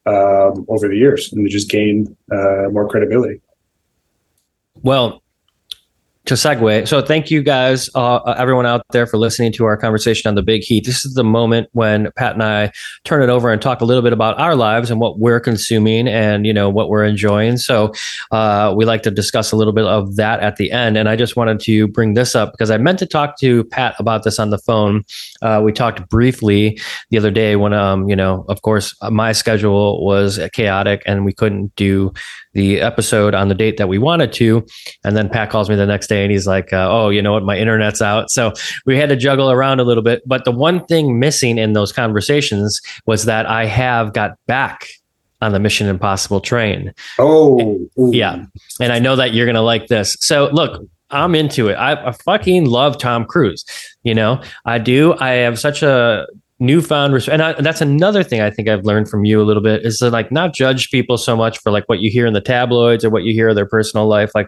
um, over the years, and they just gain uh, more credibility. Well, to segue, so thank you guys, uh, uh, everyone out there, for listening to our conversation on the Big Heat. This is the moment when Pat and I turn it over and talk a little bit about our lives and what we're consuming and you know what we're enjoying. So uh, we like to discuss a little bit of that at the end. And I just wanted to bring this up because I meant to talk to Pat about this on the phone. Uh, we talked briefly the other day when, um, you know, of course, my schedule was chaotic and we couldn't do the episode on the date that we wanted to. And then Pat calls me the next day and he's like, uh, oh, you know what? My internet's out. So we had to juggle around a little bit. But the one thing missing in those conversations was that I have got back on the Mission Impossible train. Oh, yeah. And I know that you're going to like this. So look, I'm into it. I, I, fucking love Tom Cruise. You know, I do. I have such a newfound respect. And, I, and that's another thing I think I've learned from you a little bit is to like not judge people so much for like what you hear in the tabloids or what you hear of their personal life. Like,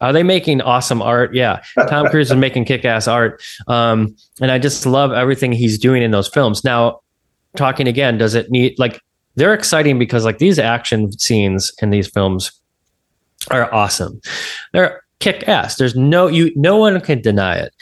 are they making awesome art? Yeah. Tom Cruise is making kick ass art. Um, and I just love everything he's doing in those films. Now, talking again, does it need like they're exciting because like these action scenes in these films are awesome. They're kick ass. There's no you no one can deny it.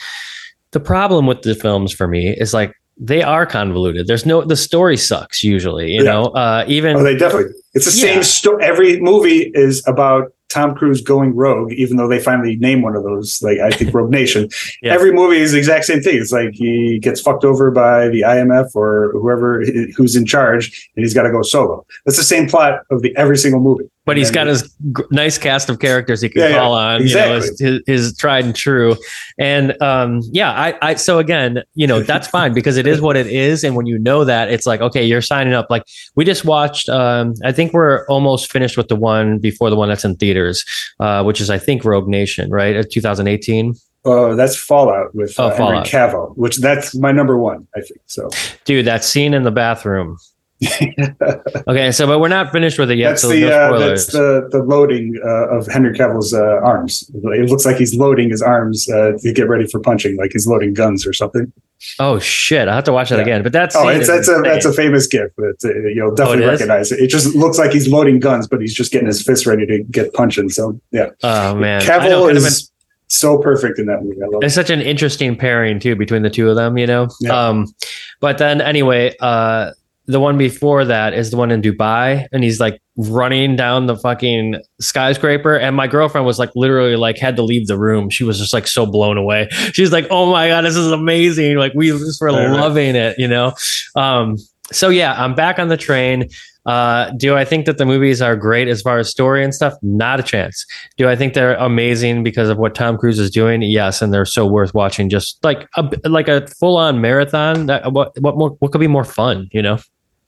The problem with the films for me is like they are convoluted. There's no the story sucks usually, you Yeah. know. Uh even Oh, they definitely. It's the Yeah. same story. Every movie is about Tom Cruise going rogue, even though they finally name one of those. Like I think Rogue Nation. Yeah. Every movie is the exact same thing. It's like he gets fucked over by the IMF or whoever who's in charge, and he's got to go solo. That's the same plot of the every single movie. But he's got his g- nice cast of characters he can Yeah, yeah, call on, you know, his, exactly. his, his tried and true. And um, yeah, I, I, so again, you know, that's fine because it is what it is. And when you know that, it's like, okay, you're signing up. Like we just watched, um, I think we're almost finished with the one before the one that's in theaters, uh, which is, I think, Rogue Nation, right? Uh, 2018. Uh, that's Fallout with Oh, uh, Henry Cavill, which that's my number one. I think so. Dude, that scene in the bathroom. okay, so, but we're not finished with it yet. that's so the no uh, that's the the loading uh, of Henry Cavill's uh, arms. It looks like he's loading his arms uh, to get ready for punching, like he's loading guns or something. oh, shit. I have to watch that Yeah. again. But that's, Oh, it's that's a that's a famous gif. It's, uh, you'll definitely Oh, it recognize it. It just looks like he's loading guns, but he's just getting his fists ready to get punching. So yeah, oh, man. Cavill is so perfect in that movie. I love it. It's such an interesting pairing too between the two of them, you know. Yeah. Um, but then anyway, uh, the one before that is the one in Dubai, and he's like running down the fucking skyscraper, and my girlfriend was like literally like had to leave the room. She was just like so blown away. She's like, "Oh my god, this is amazing!" Like we just were loving it, you know. Um, so yeah, I'm back on the train. Uh, do I think that the movies are great as far as story and stuff? Not a chance. Do I think they're amazing because of what Tom Cruise is doing? Yes, and they're so worth watching. Just like a like a full on marathon. That, what what more what could be more fun? You know?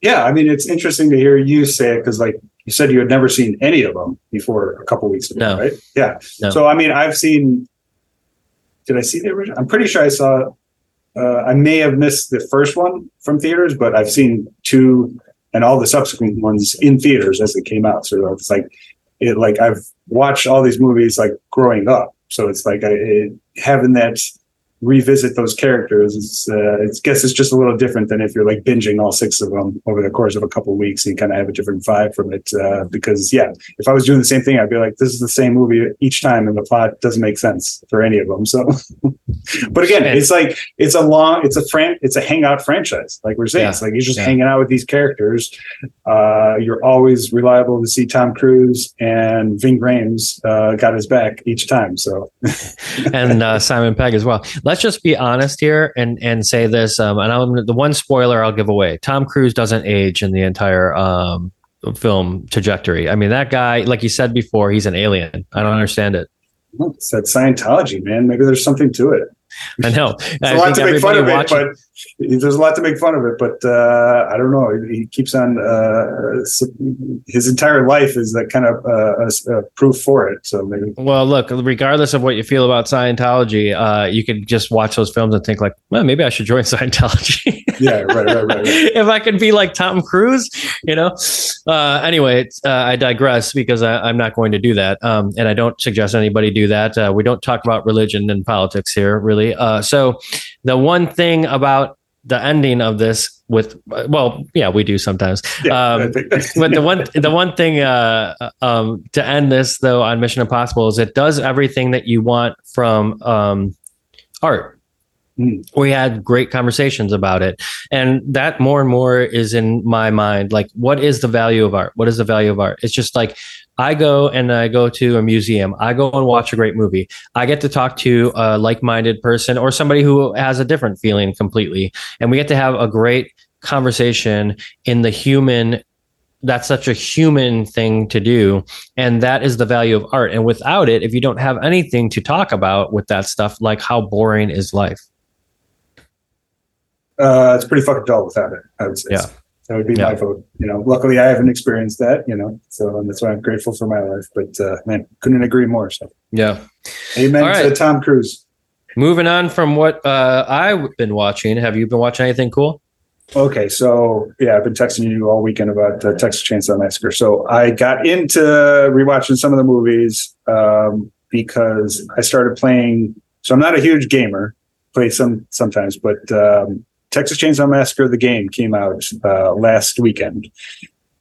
Yeah, I mean, it's interesting to hear you say it because, like you said, you had never seen any of them before a couple weeks ago, No. right? Yeah. No. So, I mean, I've seen. Did I see the original? I'm pretty sure I saw. Uh, I may have missed the first one from theaters, but I've seen two and all the subsequent ones in theaters as they came out. So it's like, it like I've watched all these movies like growing up. So it's like I, it, having that revisit those characters is uh, I guess it's just a little different than if you're like binging all six of them over the course of a couple of weeks and you kind of have a different vibe from it uh, because yeah if I was doing the same thing I'd be like this is the same movie each time and the plot doesn't make sense for any of them so but again it's like it's a long it's a fran it's a hangout franchise like we're saying Yeah. it's like you're just Yeah. hanging out with these characters uh, you're always reliable to see Tom Cruise and Ving Rhames uh, got his back each time so and uh, Simon Pegg as well. Let's just be honest here and and say this. Um, and I'm, the one spoiler I'll give away: Tom Cruise doesn't age in the entire um, film trajectory. I mean, that guy, like you said before, he's an alien. I don't understand it. it's that Scientology man maybe there's something to it I know. There's I a lot to make fun of it, but there's a lot to make fun of it. But uh, I don't know. He keeps on. Uh, his entire life is that kind of uh, a s- a proof for it. So maybe Well, look, regardless of what you feel about Scientology, uh, you could just watch those films and think like, well, maybe I should join Scientology. yeah, right, right, right. right. if I could be like Tom Cruise, you know. Uh, anyway, it's, uh, I digress because I, I'm not going to do that, um, and I don't suggest anybody do that. Uh, we don't talk about religion and politics here, really. Uh, so, the one thing about the ending of this, with well, yeah, we do sometimes. Yeah, Um, but the one the one thing uh, um, to end this though on Mission Impossible is it does everything that you want from um, art. Hmm. We had great conversations about it, and that more and more is in my mind. Like, what is the value of art? What is the value of art? It's just like I go and I go to a museum. I go and watch a great movie. I get to talk to a like-minded person or somebody who has a different feeling completely, and we get to have a great conversation in the human that's such a human thing to do and that is the value of art and without it if you don't have anything to talk about with that stuff like how boring is life uh, it's pretty fucking dull without it. I would say. Yeah. That would be Yeah. my vote. You know, luckily I haven't experienced that. You know, so and that's why I'm grateful for my life. But uh, man, couldn't agree more. So, yeah amen All to. Tom Cruise. moving on from what uh, i've been watching have you been watching anything cool Okay, so yeah, I've been texting you all weekend about uh, Texas Chainsaw Massacre. So I got into rewatching some of the movies um, because I started playing. So I'm not a huge gamer, play some sometimes, but um, Texas Chainsaw Massacre the game came out uh, last weekend,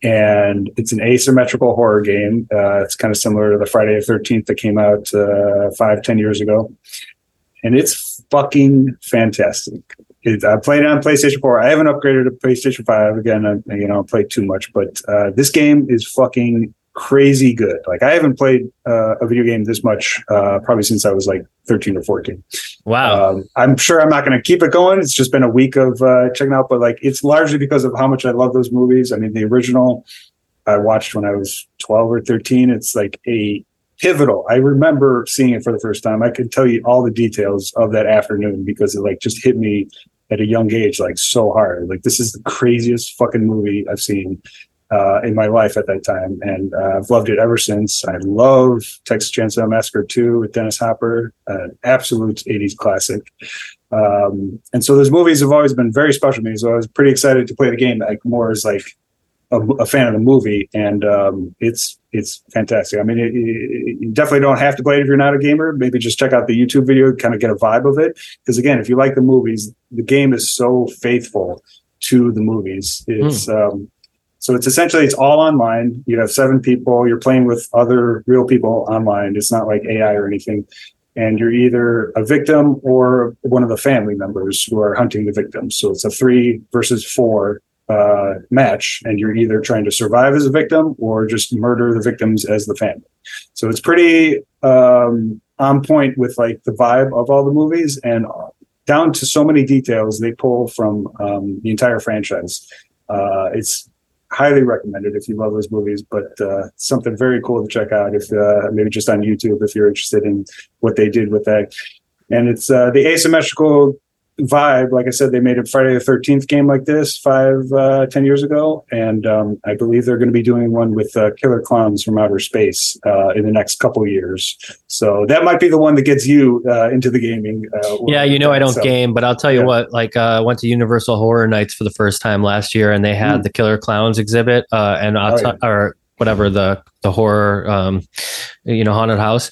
and it's an asymmetrical horror game. Uh, it's kind of similar to the Friday the Thirteenth that came out uh, five, ten years ago, and it's fucking fantastic. I played it on PlayStation Four. I haven't upgraded to PlayStation Five again. I, you know, I played too much, but uh, this game is fucking crazy good. Like I haven't played uh, a video game this much uh, probably since I was like 13 or 14. Wow. Um, I'm sure I'm not going to keep it going. It's just been a week of uh, checking out, but like it's largely because of how much I love those movies. I mean, the original I watched when I was 12 or 13. It's like a pivotal. I remember seeing it for the first time. I could tell you all the details of that afternoon because it like just hit me at a young age like so hard. Like this is the craziest fucking movie I've seen uh, in my life at that time, and uh, I've loved it ever since. I love Texas Chainsaw Massacre 2 with Dennis Hopper, an absolute 80s classic. Um, and so those movies have always been very special to me. So I was pretty excited to play the game, like more as like a, a fan of the movie, and um, it's it's fantastic. I mean, it, it, you definitely don't have to play it if you're not a gamer. Maybe just check out the YouTube video, kind of get a vibe of it. Because again, if you like the movies, the game is so faithful to the movies. It's mm. um, so it's essentially it's all online. You have seven people. You're playing with other real people online. It's not like AI or anything. And you're either a victim or one of the family members who are hunting the victim. So it's a three versus four uh, match, and you're either trying to survive as a victim or just murder the victims as the family. So it's pretty um, on point with like the vibe of all the movies and down to so many details they pull from um, the entire franchise. Uh, it's highly recommend it if you love those movies, but uh, something very cool to check out if uh, maybe just on YouTube if you're interested in what they did with that. And it's uh, the asymmetrical vibe. Like I said, they made a Friday the Thirteenth game like this five, uh, ten years ago, and um, I believe they're going to be doing one with uh, Killer Klowns from Outer Space uh, in the next couple years. So that might be the one that gets you uh, into the gaming. Uh, yeah, you know, I don't so, game, but I'll tell you yeah. what. Like, I uh, went to Universal Horror Nights for the first time last year, and they had mm. the Killer Klowns exhibit, and oh, t- yeah. or whatever the the horror, um, you know, haunted house,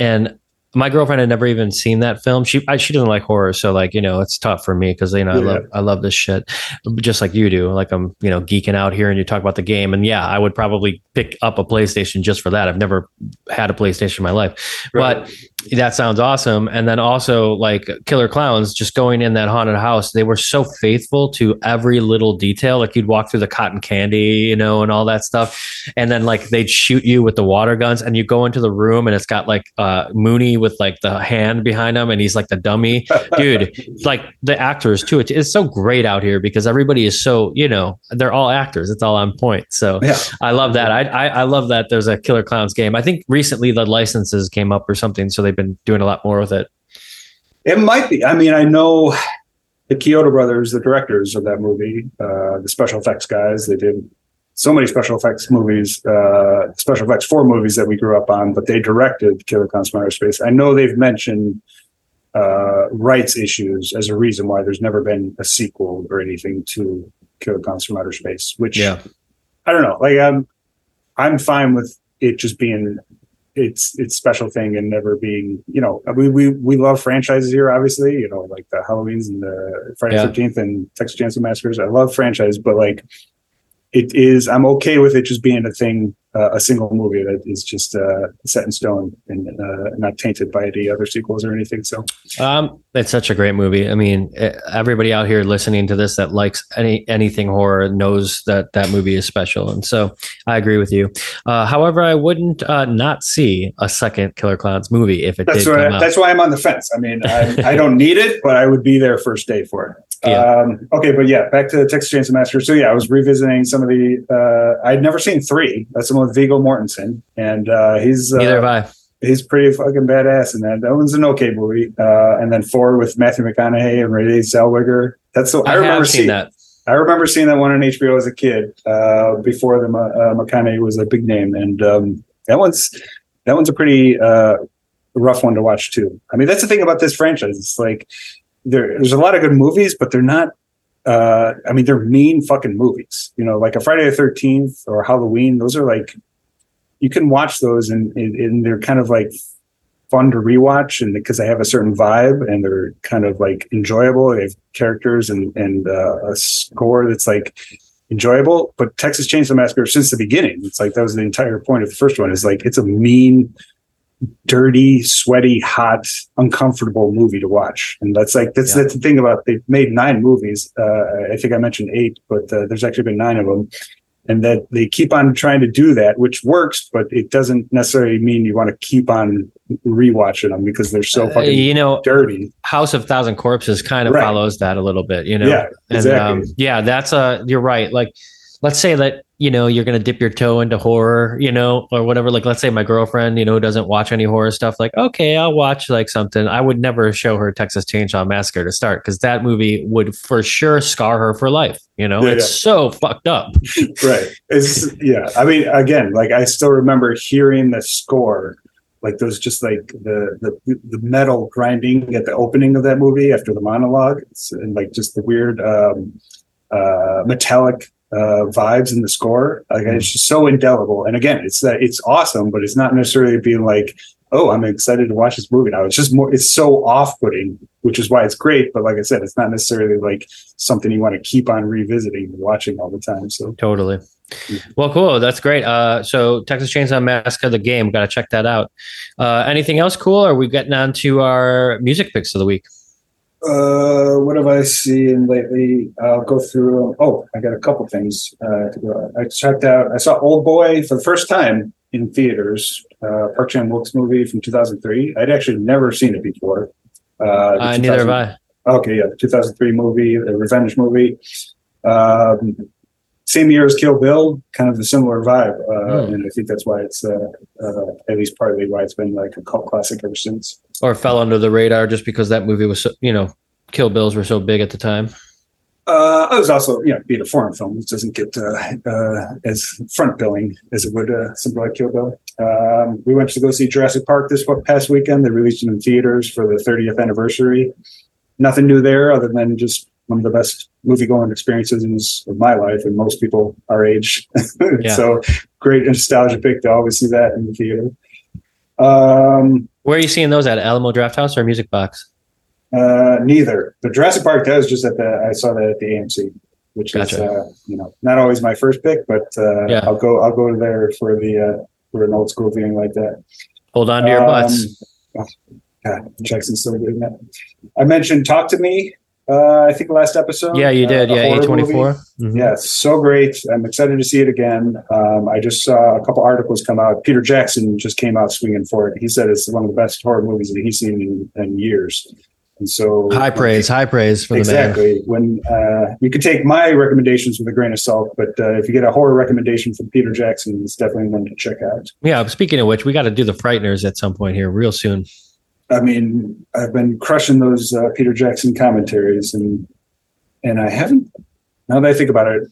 and my girlfriend had never even seen that film. She I, she doesn't like horror, so like you know it's tough for me because you know yeah. I love I love this shit, just like you do. Like I'm you know geeking out here, and you talk about the game, and yeah, I would probably pick up a PlayStation just for that. I've never had a PlayStation in my life, right. but that sounds awesome. And then also like Killer Klowns, just going in that haunted house, they were so faithful to every little detail. Like you'd walk through the cotton candy, you know, and all that stuff, and then like they'd shoot you with the water guns, and you go into the room, and it's got like uh Mooney with like the hand behind him and he's like the dummy. Dude like the actors too. It's so great out here because everybody is so you know they're all actors. It's all on point. So yeah. i love that. I, I, I love that there's a killer klowns game. I think recently the licenses came up or something so they've been doing a lot more with it it might be i mean i know the Chiodo brothers the directors of that movie uh, the special effects guys they did so many special effects movies, uh, special effects for movies that we grew up on, but they directed Killer Klowns from Outer Space. I know they've mentioned uh, rights issues as a reason why there's never been a sequel or anything to Killer Klowns from Outer Space, which yeah. I don't know. Like I'm, I'm fine with it just being its its special thing and never being you know we we we love franchises here obviously you know like the Halloweens and the Friday Thirteenth yeah. and Texas Chainsaw Massacres I love franchise but like it is i'm okay with it just being a thing uh, a single movie that is just uh, set in stone and uh, not tainted by any other sequels or anything so. Um, it's such a great movie. I mean everybody out here listening to this that likes any anything horror knows that that movie is special and so i agree with you. Uh, however i wouldn't uh, not see a second killer klowns movie if it that's did why, that's why i'm on the fence. I mean I, I don't need it but i would be there first day for it yeah. Um, okay, but yeah, back to the Texas Chainsaw Massacre. So yeah, I was revisiting some of the. Uh, I'd never seen three. That's the one with Viggo Mortensen, and uh, he's uh, neither have I. He's pretty fucking badass in that. That one's an okay movie. Uh, and then four with Matthew McConaughey and Renee Zellweger. That's the I, I remember seeing that. I remember seeing that one on HBO as a kid uh, before the uh, McConaughey was a big name, and um, that one's that one's a pretty uh, rough one to watch too. I mean, that's the thing about this franchise. It's like there, there's a lot of good movies, but they're not. Uh, I mean, they're mean fucking movies. You know, like a Friday the Thirteenth or Halloween. Those are like you can watch those and, and, and they're kind of like fun to rewatch and because they have a certain vibe and they're kind of like enjoyable. They have characters and and uh, a score that's like enjoyable. But Texas Chainsaw Massacre, since the beginning, it's like that was the entire point of the first one. Is like it's a mean, dirty, sweaty, hot, uncomfortable movie to watch. And that's like that's Yeah. that's the thing about they've made nine movies. Uh, I think I mentioned eight, but uh, there's actually been nine of them. And that they keep on trying to do that, which works, but it doesn't necessarily mean you want to keep on rewatching them because they're so Uh, fucking you know, dirty. House of Thousand Corpses kind of Right. follows that a little bit, you know. Yeah, And exactly. um, yeah, that's a you're right. Like let's say that, you know, you're gonna dip your toe into horror, you know, or whatever. Like let's say my girlfriend, you know, who doesn't watch any horror stuff, like, okay, I'll watch like something. I would never show her Texas Chainsaw Massacre to start because that movie would for sure scar her for life. You know, Yeah, it's yeah. so fucked up. right it's yeah i mean again like i still remember hearing the score like those just like the the, the metal grinding at the opening of that movie after the monologue it's, and like just the weird um uh metallic uh vibes in the score like it's just so indelible and again it's that it's awesome but it's not necessarily being like oh i'm excited to watch this movie now it's just more it's so off-putting which is why it's great but like i said it's not necessarily like something you want to keep on revisiting and watching all the time so Totally. Well, cool. That's great. Uh, so Texas Chainsaw Massacre, the game, got to check that out. Uh, anything else cool? Are we getting on to our music picks of the week? Uh, what have I seen lately? I'll go through. Oh, I got a couple things uh, to go. I checked out. I saw Old Boy for the first time in theaters. Uh, Park Chan Wook's movie from 2003. I'd actually never seen it before. Uh, Uh, neither have I. Okay, yeah, the 2003 movie, the revenge movie. Um, same year as Kill Bill, kind of a similar vibe, uh, Hmm. and I think that's why it's uh, uh, at least partly why it's been like a cult classic ever since. Or fell under the radar just because that movie was, so, you know, Kill Bills were so big at the time. Uh, I was also, you know, being a foreign film, it doesn't get uh, uh, as front billing as it would uh, something like Kill Bill. Um, we went to go see Jurassic Park this past weekend. They released it in theaters for the 30th anniversary. Nothing new there other than just one of the best movie going experiences of my life and most people our age. Yeah. so great nostalgia pick to always see that in the theater. Um, Where are you seeing those at? Alamo Draft House or Music Box? Uh, neither. But Jurassic Park does just at the. I saw that at the AMC, which Gotcha. is uh, you know not always my first pick, but uh, Yeah. I'll go. I'll go there for the uh, for an old school viewing like that. Hold on to your Um, butts. oh, God, Jackson's so good. I mentioned Talk to Me. Uh, I think last episode. Yeah, you did. uh, yeah, horror A twenty four. movie. Yeah, it's so great. I'm excited to see it again. Um, I just saw a couple articles come out. Peter Jackson just came out swinging for it. He said it's one of the best horror movies that he's seen in, in years. And so, High praise, high praise for the man. exactly. When uh, you can take my recommendations with a grain of salt, but uh, if you get a horror recommendation from Peter Jackson, it's definitely one to check out. Yeah. Speaking of which, we got to do the Frighteners at some point here, real soon. I mean, I've been crushing those uh, Peter Jackson commentaries, and and I haven't. Now that I think about it,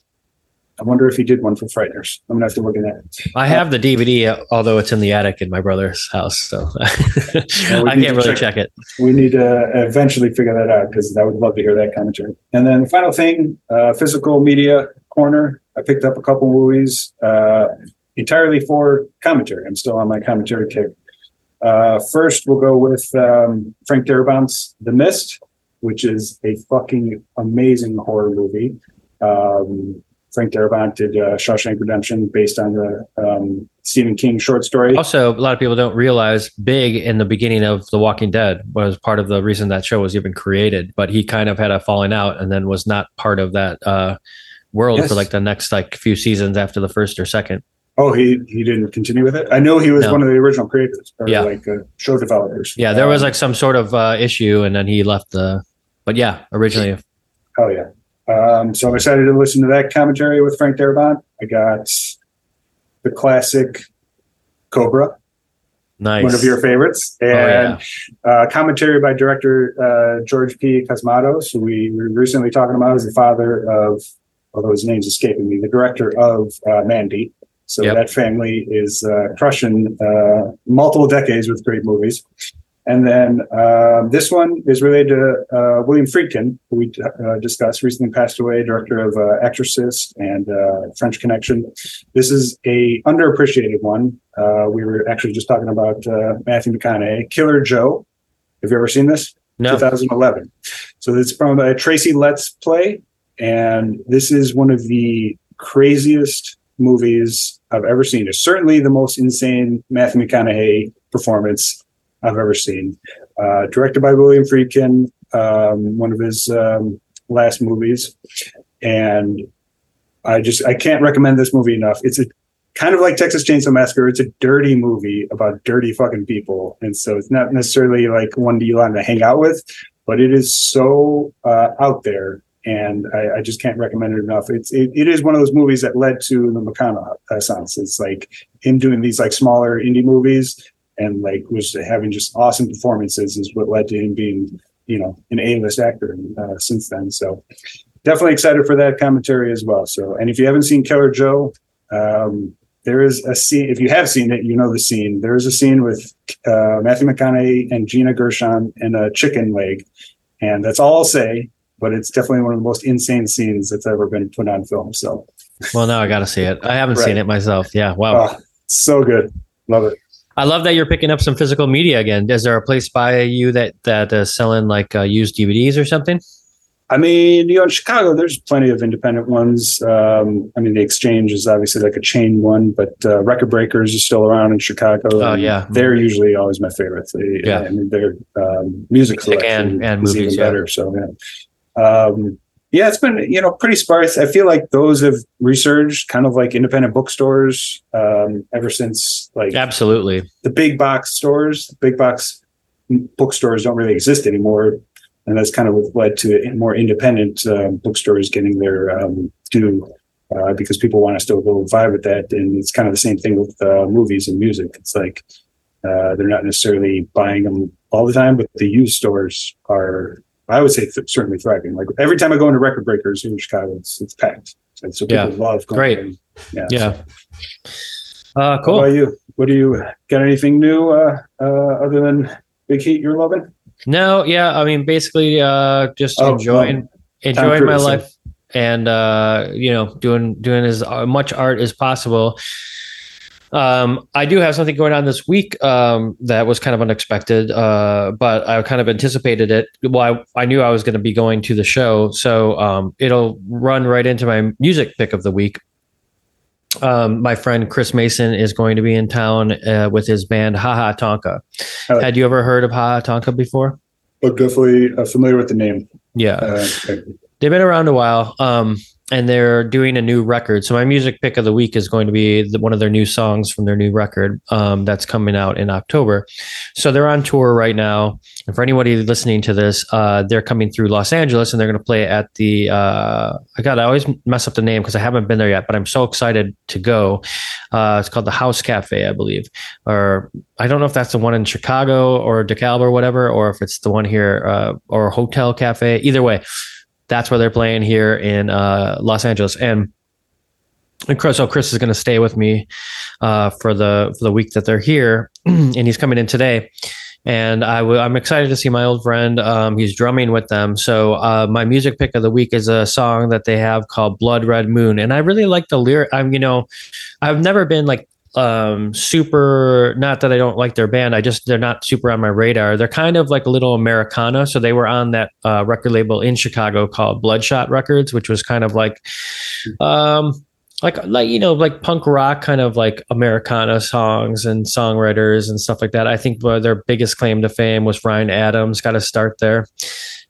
I wonder if he did one for Frighteners. I'm gonna have to look at that. I have the DVD, although it's in the attic in my brother's house, so I can't really check- check it. We need to eventually figure that out because I would love to hear that commentary. And then the final thing, uh, physical media corner. I picked up a couple movies uh, entirely for commentary. I'm still on my commentary kick. Uh, first, we'll go with um, Frank Darabont's The Mist, which is a fucking amazing horror movie. Um, Frank Darabont did uh, Shawshank Redemption based on the um, Stephen King short story. Also, a lot of people don't realize Big in the beginning of The Walking Dead was part of the reason that show was even created, but he kind of had a falling out and then was not part of that uh, world Yes. for like the next like few seasons after the first or second. Oh, he he didn't continue with it. I know he was No. one of the original creators, or Yeah. like uh, show developers. Yeah, there was Um, like some sort of uh, issue and then he left the. But yeah, originally, oh yeah. Um, so I'm excited to listen to that commentary with Frank Darabont. I got the classic Cobra, nice. one of your favorites, Oh, and yeah. uh, commentary by director uh, George P. Cosmatos, who we were recently talking about as the father of, although his name's escaping me, the director of uh, Mandy. So Yep. that family is uh, crushing uh, multiple decades with great movies. And then um, this one is related to uh, William Friedkin, who we uh, discussed, recently passed away, director of uh, Exorcist and uh, French Connection. This is a underappreciated one. Uh, we were actually just talking about uh, Matthew McConaughey, Killer Joe. Have you ever seen this? No, 2011. So it's from a Tracy Letts play, and this is one of the craziest movies I've ever seen. It's certainly the most insane Matthew McConaughey performance I've ever seen. Uh, directed by William Friedkin, um, one of his um, last movies, and I just I can't recommend this movie enough. It's a kind of like Texas Chainsaw Massacre. It's a dirty movie about dirty fucking people, and so it's not necessarily like one you want to hang out with, but it is so uh, out there, and I, I, just can't recommend it enough. It's it, it is one of those movies that led to the McConaughey It's like him doing these like smaller indie movies, and like was having just awesome performances is what led to him being you know an A-list actor uh, since then. So definitely excited for that commentary as well. So, and if you haven't seen Killer Joe, um, there is a scene. If you have seen it, you know the scene. There is a scene with uh, Matthew McConaughey and Gina Gershon and a chicken leg, and that's all I'll say. But it's definitely one of the most insane scenes that's ever been put on film. So, well, now I got to see it. I haven't right. seen it myself. Yeah, wow, oh, so good, love it. I love that you're picking up some physical media again. Is there a place by you that that is selling like uh, used DVDs or something? I mean, you know, in Chicago, there's plenty of independent ones. Um, I mean, the Exchange is obviously like a chain one, but uh, Record Breakers is still around in Chicago. Oh yeah, they're usually always my favorite. They, yeah, I mean, their um, music selection and, and movies, even better. So yeah, um, yeah, it's been you know pretty sparse. I feel like those have resurged, kind of like independent bookstores, um, ever since like absolutely the big box stores, big box bookstores don't really exist anymore and that's kind of what led to more independent uh, bookstores getting their um, due uh, because people want to still go vibe with that. And it's kind of the same thing with uh, movies and music. It's like uh, they're not necessarily buying them all the time, but the used stores are, I would say, th- certainly thriving. Like every time I go into Record Breakers in Chicago, it's it's packed. And so people yeah. love going. Great. Yeah. Yeah. Uh, cool. How about you? What do you got? Anything new uh, uh, other than Big Heat you're loving? No, yeah, I mean, basically, uh, just oh, enjoying enjoying my life and uh, you know, doing doing as uh, much art as possible. Um, I do have something going on this week um, that was kind of unexpected, uh, but I kind of anticipated it. Well, I, I knew I was going to be going to the show, so um, it'll run right into my music pick of the week. Um, my friend Chris Mason is going to be in town uh, with his band Ha Ha Tonka. Uh, Had you ever heard of Ha Ha Tonka before? But definitely uh, familiar with the name. Yeah, uh, they've been around a while. Um, and they're doing a new record. So my music pick of the week is going to be the, one of their new songs from their new record um, that's coming out in October. So they're on tour right now. And for anybody listening to this, uh, they're coming through Los Angeles and they're going to play at the. Uh, I got I always mess up the name because I haven't been there yet, but I'm so excited to go. Uh, it's called the House Cafe, I believe, or I don't know if that's the one in Chicago or DeKalb or whatever, or if it's the one here uh, or Hotel Cafe. Either way that's where they're playing here in uh, Los Angeles. And and Chris, so Chris is going to stay with me uh, for the for the week that they're here, and he's coming in today. And I w- I'm excited to see my old friend. Um, he's drumming with them. So uh, my music pick of the week is a song that they have called "Blood Red Moon," and I really like the lyric. I'm, you know, I've never been like um super not that I don't like their band I just they're not super on my radar. They're kind of like a little Americana. So they were on that uh, record label in Chicago called Bloodshot Records which was kind of like um like like you know like punk rock kind of like Americana songs and songwriters and stuff like that. I think their biggest claim to fame was Ryan Adams. Got to start there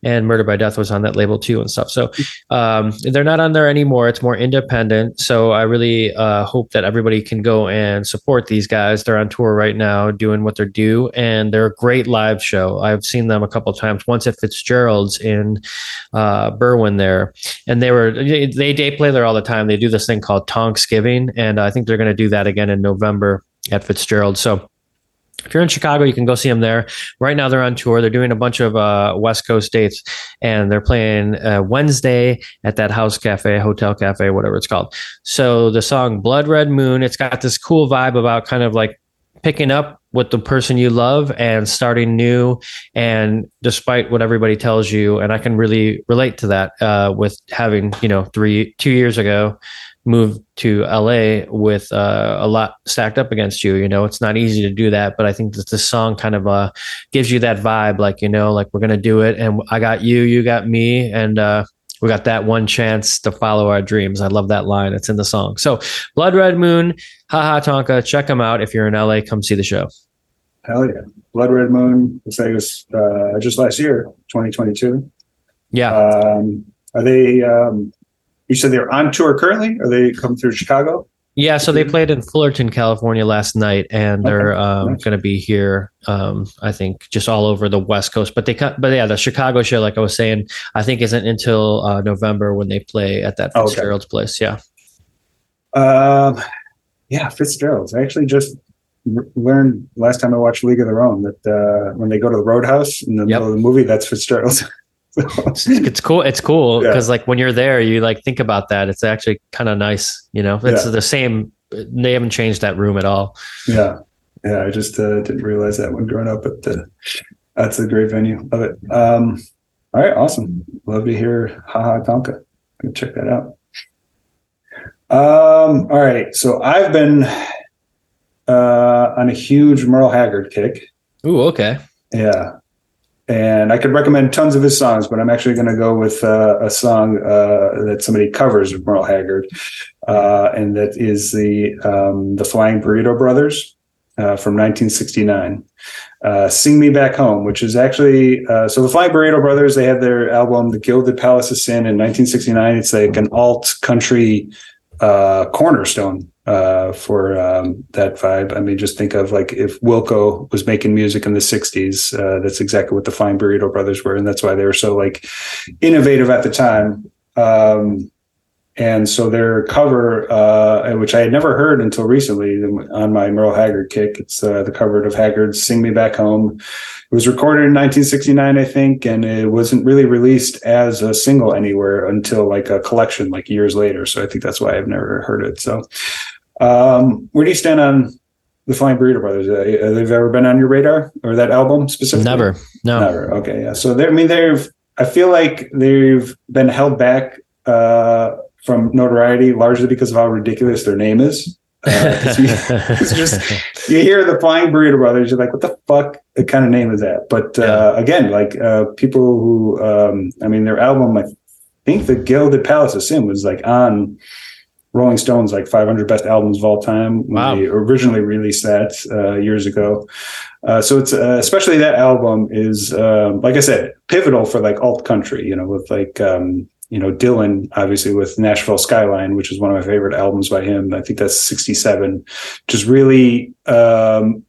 and Murder by Death was on that label too and stuff. So um, they're not on there anymore. It's more independent. So I really uh, hope that everybody can go and support these guys. They're on tour right now, doing what they're due, and they're a great live show. I've seen them a couple times. Once at Fitzgerald's in uh, Berwyn there, and they were they they play there all the time. They do this thing called Tonksgiving, and I think they're going to do that again in November at Fitzgerald. So if you're in Chicago, you can go see them there. Right now, they're on tour. They're doing a bunch of uh, West Coast dates, and they're playing uh, Wednesday at that House Cafe, Hotel Cafe, whatever it's called. So the song "Blood Red Moon," it's got this cool vibe about kind of like picking up with the person you love and starting new and despite what everybody tells you and i can really relate to that uh, with having you know three two years ago moved to LA with uh, a lot stacked up against you. You know, it's not easy to do that, but I think that this song kind of uh, gives you that vibe, like you know, like we're gonna do it, and I got you, you got me, and uh, we got that one chance to follow our dreams. I love that line. It's in the song. So, Blood Red Moon, ha ha Tonka, check them out. If you're in LA, come see the show. Hell yeah. Blood Red Moon, looks like it was uh, just last year, 2022. Yeah. Um, are they, um, you said they're on tour currently? Are they coming through Chicago? Yeah, so they played in Fullerton, California last night, and they're Okay, um, nice. going to be here. Um, I think just all over the West Coast, but they cut. But yeah, the Chicago show, like I was saying, I think isn't until uh, November when they play at that Okay. Fitzgerald's place. Yeah, Um, yeah, Fitzgerald's. I actually just r- learned last time I watched League of Their Own that uh, when they go to the Roadhouse in the Yep. middle of the movie, that's Fitzgerald's. So, it's, it's cool. It's cool Yeah. because like when you're there, you like think about that. It's actually kind of nice. You know, it's Yeah. the same. They haven't changed that room at all. yeah, yeah. I just uh, didn't realize that when growing up, but uh, that's a great venue. Love it. Um, all right, awesome. Love to hear Ha Ha Tonka. Go check that out. Um, all right, so I've been uh, on a huge Merle Haggard kick. Ooh, okay. Yeah. And I could recommend tons of his songs, but I'm actually going to go with uh, a song uh, that somebody covers of Merle Haggard, uh, and that is the um, the Flying Burrito Brothers uh, from 1969. Uh, "Sing Me Back Home," which is actually uh, so the Flying Burrito Brothers. They had their album "The Gilded Palace of Sin" in 1969. It's like an alt country cornerstone uh, for um, that vibe. I mean, just think of like if Wilco was making music in the '60s. Uh, that's exactly what the Flying Burrito Brothers were, and that's why they were so like innovative at the time. Um, and so their cover, uh, which I had never heard until recently on my Merle Haggard kick, it's uh, the cover of Haggard's "Sing Me Back Home." It was recorded in 1969, I think, and it wasn't really released as a single anywhere until like a collection, like years later. So I think that's why I've never heard it. So, um, where do you stand on the Flying Burrito Brothers? Uh, have they ever been on your radar or that album specifically? Never. No. Never. Okay. Yeah. So they're, I mean, they've, I feel like they've been held back uh, from notoriety largely because of how ridiculous their name is. Uh, you, it's just, you hear the Flying Burrito Brothers, you're like, what the fuck What kind of name is that? But uh, again, like uh, people who, um, I mean, their album, I think the Gilded Palace of Sin was like on Rolling Stone's like 500 best albums of all time. when Wow. They originally released that uh, years ago. Uh, so it's uh, especially that album is um, like I said pivotal for like alt country. You know, with like um, you know Dylan, obviously with Nashville Skyline, which is one of my favorite albums by him. I think that's '67. Just really um,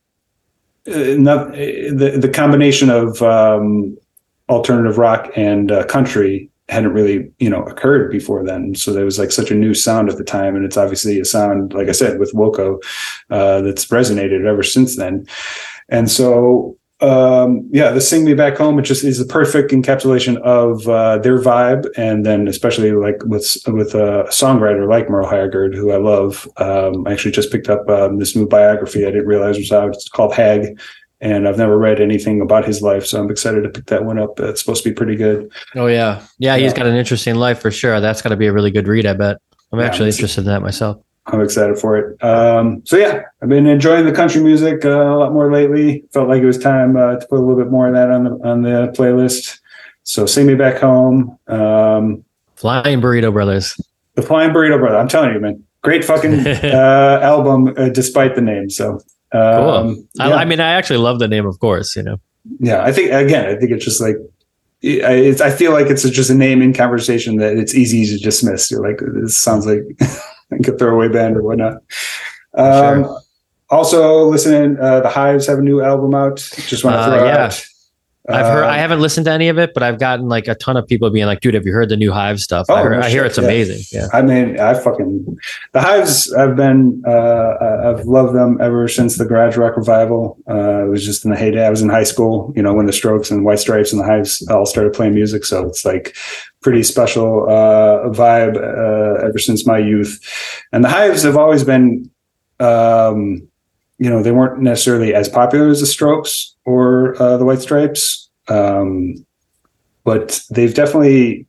uh, not, uh, the the combination of um, alternative rock and uh, country hadn't really you know occurred before then. So there was like such a new sound at the time and it's obviously a sound like i said with Wilco uh, that's resonated ever since then. And so um yeah the sing me back home it just is a perfect encapsulation of uh their vibe and then especially like with with a songwriter like merle haggard who i love. Um i actually just picked up um, this new biography. I didn't realize was out. It's called hag and i've never read anything about his life so i'm excited to pick that one up it's supposed to be pretty good Oh yeah, yeah. He's got an interesting life for sure. That's got to be a really good read. I bet. I'm Yeah, actually it's- interested in that myself. I'm excited for it. Um, so yeah, I've been enjoying the country music uh, a lot more lately. Felt like it was time uh, to put a little bit more of that on the on the playlist. So sing me back home. Um, Flying Burrito Brothers. the Flying Burrito Brother. I'm telling you, man, great fucking uh, album uh, despite the name. So um, I, yeah. I mean, I actually love the name, of course. You know. yeah, I think again, I think it's just like. I- It's, I feel like it's just a name in conversation that it's easy to dismiss. You're like, this sounds like, like a throwaway band or whatnot. Um, Sure. Also, listening, uh, the Hives have a new album out. Just want to Uh, throw yeah. out. I've heard. Uh, I haven't listened to any of it, but I've gotten like a ton of people being like, "Dude, have you heard the new Hive stuff?" Oh, I, heard, no I hear it's yeah. amazing. Yeah. I mean, I fucking the Hives. I've been, uh, I've loved them ever since the Garage Rock revival. Uh, it was just in the heyday. I was in high school, you know, when the Strokes and White Stripes and the Hives all started playing music. So it's like pretty special uh, vibe uh, ever since my youth. And the Hives have always been, um, you know, they weren't necessarily as popular as the Strokes or uh, the White Stripes, um, but they've definitely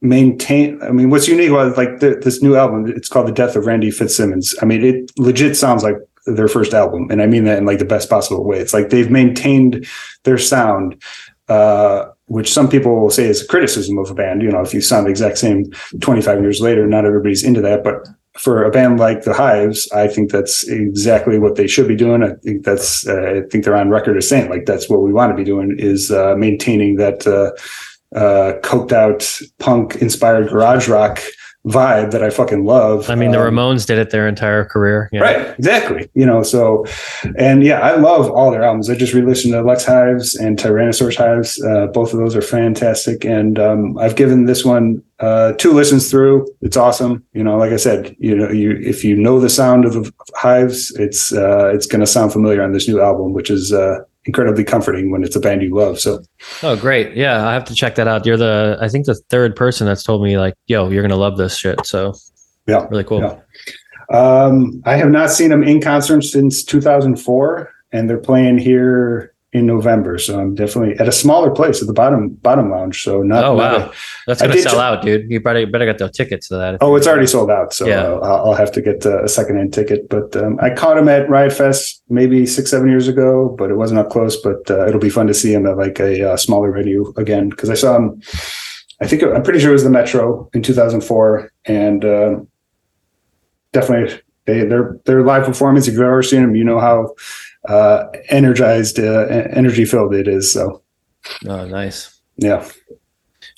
maintained. I mean, what's unique about like the, this new album? It's called "The Death of Randy Fitzsimmons." I mean, it legit sounds like their first album, and I mean that in like the best possible way. It's like they've maintained their sound uh, which some people will say is a criticism of a band. You know, if you sound the exact same 25 years later, not everybody's into that. But for a band like the Hives, I think that's exactly what they should be doing. I think that's, uh, I think they're on record as saying like that's what we want to be doing is uh, maintaining that uh, uh, coked out punk inspired garage rock vibe that I fucking love. I mean, the um, Ramones did it their entire career. Right. Exactly. You know, so, and yeah, I love all their albums. I just re-listened to Lex Hives and Tyrannosaurus Hives. Uh, both of those are fantastic. And um, I've given this one uh, two listens through. It's awesome. You know, like I said, you know, you if you know the sound of the Hives, it's uh, it's going to sound familiar on this new album, which is uh, incredibly comforting when it's a band you love. So, oh, great. Yeah, I have to check that out. You're the, I think the third person that's told me like, yo, you're going to love this shit. So, yeah, really cool. Yeah. Um, I have not seen them in concert since 2004, and they're playing here in November. So I'm definitely at a smaller place at the bottom bottom lounge. So not. Oh wow, not a, that's gonna sell out, dude. You better better get the tickets to that. Oh, it's already sold out. So yeah. uh, I'll have to get a second hand ticket. But um, I caught him at Riot Fest maybe six seven years ago, but it wasn't up close. But uh, it'll be fun to see him at like a uh, smaller venue again because I saw him. I think I'm pretty sure it was the Metro in 2004, and um, definitely they their their live performance. If you've ever seen them, you know how uh, energized, uh, energy filled it is. So, oh, nice. Yeah.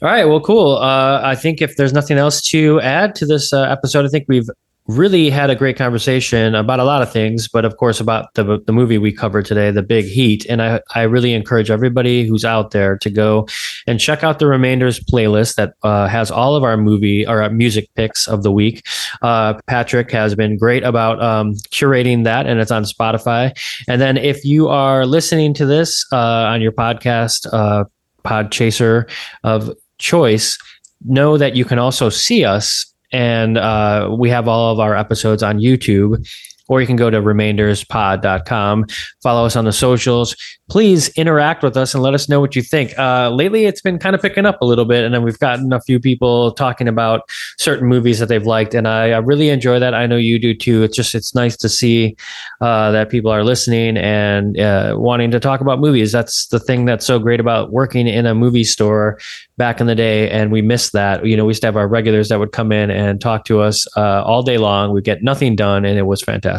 All right. Well, cool. Uh, I think if there's nothing else to add to this uh, episode, I think we've really had a great conversation about a lot of things, but of course about the the movie we covered today, The Big Heat. And I I really encourage everybody who's out there to go and check out the Remainders playlist that uh, has all of our movie or our music picks of the week. Uh, Patrick has been great about um, curating that, and it's on Spotify. And then if you are listening to this uh, on your podcast, uh, podcatcher of choice, know that you can also see us and uh, we have all of our episodes on YouTube or you can go to remainderspod.com. Follow us on the socials. Please interact with us and let us know what you think. Uh, lately, it's been kind of picking up a little bit, and then we've gotten a few people talking about certain movies that they've liked, and I, I really enjoy that. I know you do too. It's just it's nice to see uh, that people are listening and uh, wanting to talk about movies. That's the thing that's so great about working in a movie store back in the day, and we missed that. You know, we used to have our regulars that would come in and talk to us uh, all day long. We get nothing done, and it was fantastic.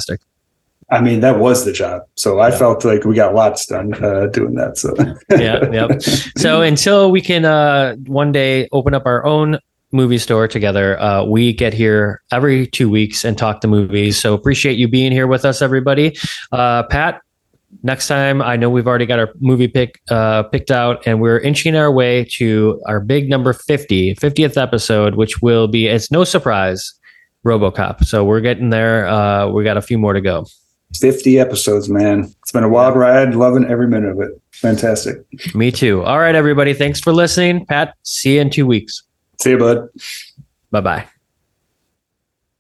I mean, that was the job. So I felt like we got lots done uh, doing that. So yeah, yeah. So until we can uh, one day open up our own movie store together, uh, we get here every two weeks and talk the movies. So appreciate you being here with us, everybody. Uh, Pat, next time I know we've already got our movie pick uh, picked out, and we're inching our way to our big number 50, 50th episode, which will be it's no surprise. RoboCop. So we're getting there. Uh, we got a few more to go. 50 episodes, man. It's been a wild ride. Loving every minute of it. Fantastic. Me too. All right, everybody. Thanks for listening. Pat, see you in two weeks. See you, bud. Bye bye.